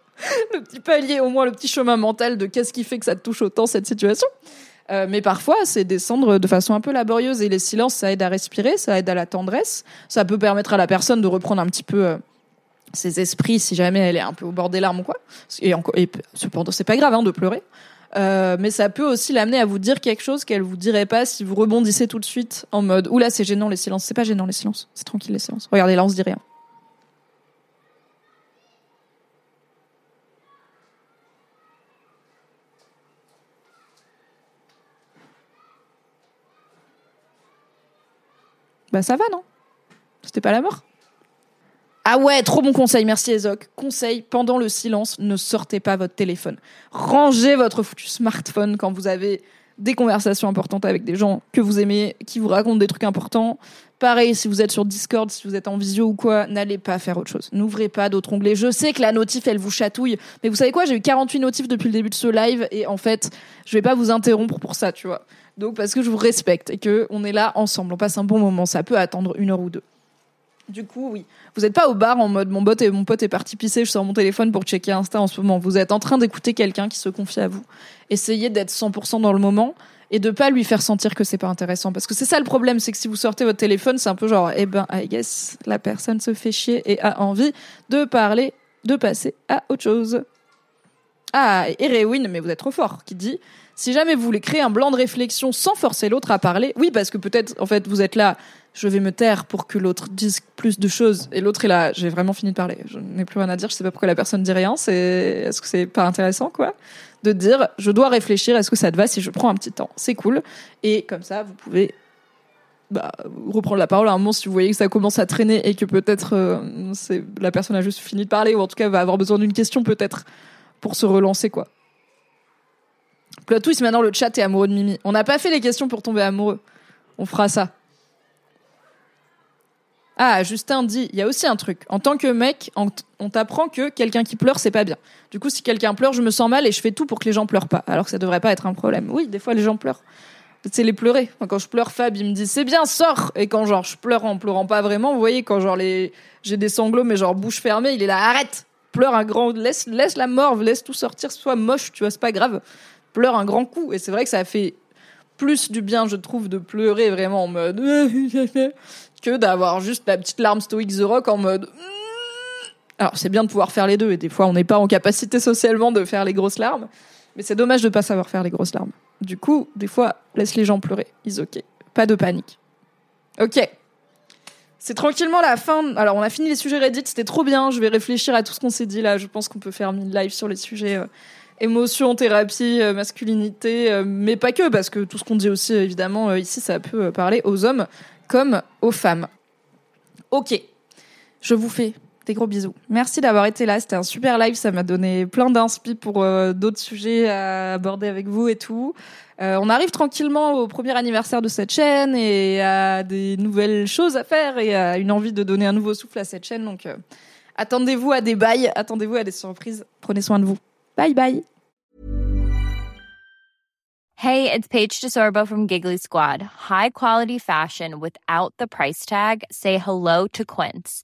Le petit palier, au moins le petit chemin mental de qu'est-ce qui fait que ça te touche autant cette situation. Euh, mais parfois, c'est descendre de façon un peu laborieuse. Et les silences, ça aide à respirer, ça aide à la tendresse. Ça peut permettre à la personne de reprendre un petit peu euh, ses esprits si jamais elle est un peu au bord des larmes ou quoi. Et, cependant, c'est pas grave hein, de pleurer. Euh, mais ça peut aussi l'amener à vous dire quelque chose qu'elle vous dirait pas si vous rebondissez tout de suite en mode oula c'est gênant les silences c'est pas gênant les silences c'est tranquille les silences regardez là on se dit rien Bah ça va, non? C'était pas la mort? Ah ouais, trop bon conseil, merci Ezok. Conseil, pendant le silence, ne sortez pas votre téléphone. Rangez votre foutu smartphone quand vous avez des conversations importantes avec des gens que vous aimez, qui vous racontent des trucs importants. Pareil, si vous êtes sur Discord, si vous êtes en visio ou quoi, n'allez pas faire autre chose. N'ouvrez pas d'autres onglets. Je sais que la notif, elle vous chatouille. Mais vous savez quoi? J'ai eu 48 notifs depuis le début de ce live et en fait, je vais pas vous interrompre pour ça, tu vois. Donc, parce que je vous respecte et que on est là ensemble. On passe un bon moment. Ça peut attendre une heure ou deux. Du coup, oui. Vous n'êtes pas au bar en mode mon, bot et mon pote est parti pisser, je sors mon téléphone pour checker Insta en ce moment. Vous êtes en train d'écouter quelqu'un qui se confie à vous. Essayez d'être 100% dans le moment et de pas lui faire sentir que c'est pas intéressant. Parce que c'est ça le problème, c'est que si vous sortez votre téléphone, c'est un peu genre, eh ben, I guess, la personne se fait chier et a envie de parler, de passer à autre chose. Ah, Erewin, mais vous êtes trop fort, qui dit si jamais vous voulez créer un blanc de réflexion sans forcer l'autre à parler, oui, parce que peut-être, en fait, vous êtes là, je vais me taire pour que l'autre dise plus de choses, et l'autre est là, j'ai vraiment fini de parler, je n'ai plus rien à dire, je sais pas pourquoi la personne dit rien, c'est, est-ce que c'est pas intéressant, quoi? De dire, je dois réfléchir, est-ce que ça te va si je prends un petit temps? C'est cool. Et comme ça, vous pouvez bah, reprendre la parole à un moment si vous voyez que ça commence à traîner et que peut-être euh, la personne a juste fini de parler ou en tout cas va avoir besoin d'une question peut-être pour se relancer quoi. Plot twist, maintenant le chat est amoureux de Mimi. On n'a pas fait les questions pour tomber amoureux. On fera ça. Ah, Justin dit, il y a aussi un truc. En tant que mec, on t'apprend que quelqu'un qui pleure, c'est pas bien. Du coup, si quelqu'un pleure, je me sens mal et je fais tout pour que les gens pleurent pas. Alors que ça devrait pas être un problème. Oui, des fois, les gens pleurent. C'est les pleurer. Quand je pleure, Fab, il me dit, c'est bien, sors! Et quand, genre, je pleure en pleurant pas vraiment, vous voyez, quand, genre, les, j'ai des sanglots, mais genre, bouche fermée, il est là, arrête! Pleure un grand, laisse, laisse la morve, laisse tout sortir, sois moche, tu vois, c'est pas grave. Pleure un grand coup. Et c'est vrai que ça fait plus du bien, je trouve, de pleurer vraiment en mode, que d'avoir juste la petite larme stoïque The Rock en mode, alors c'est bien de pouvoir faire les deux et des fois on n'est pas en capacité socialement de faire les grosses larmes, mais c'est dommage de pas savoir faire les grosses larmes. Du coup, des fois, laisse les gens pleurer, ils ok, pas de panique. Ok. C'est tranquillement la fin. Alors on a fini les sujets Reddit, c'était trop bien. Je vais réfléchir à tout ce qu'on s'est dit là. Je pense qu'on peut faire une live sur les sujets euh, émotion, thérapie, euh, masculinité, euh, mais pas que parce que tout ce qu'on dit aussi évidemment ici ça peut parler aux hommes comme aux femmes. Ok. Je vous fais des gros bisous. Merci d'avoir été là. C'était un super live. Ça m'a donné plein d'inspi pour d'autres sujets à aborder avec vous et tout. Euh, on arrive tranquillement au premier anniversaire de cette chaîne et à des nouvelles choses à faire et à une envie de donner un nouveau souffle à cette chaîne. Donc, euh, attendez-vous à des bails, attendez-vous à des surprises. Prenez soin de vous. Bye bye. Hey, it's Paige DeSorbo from Giggly Squad. High quality fashion without the price tag. Say hello to Quince.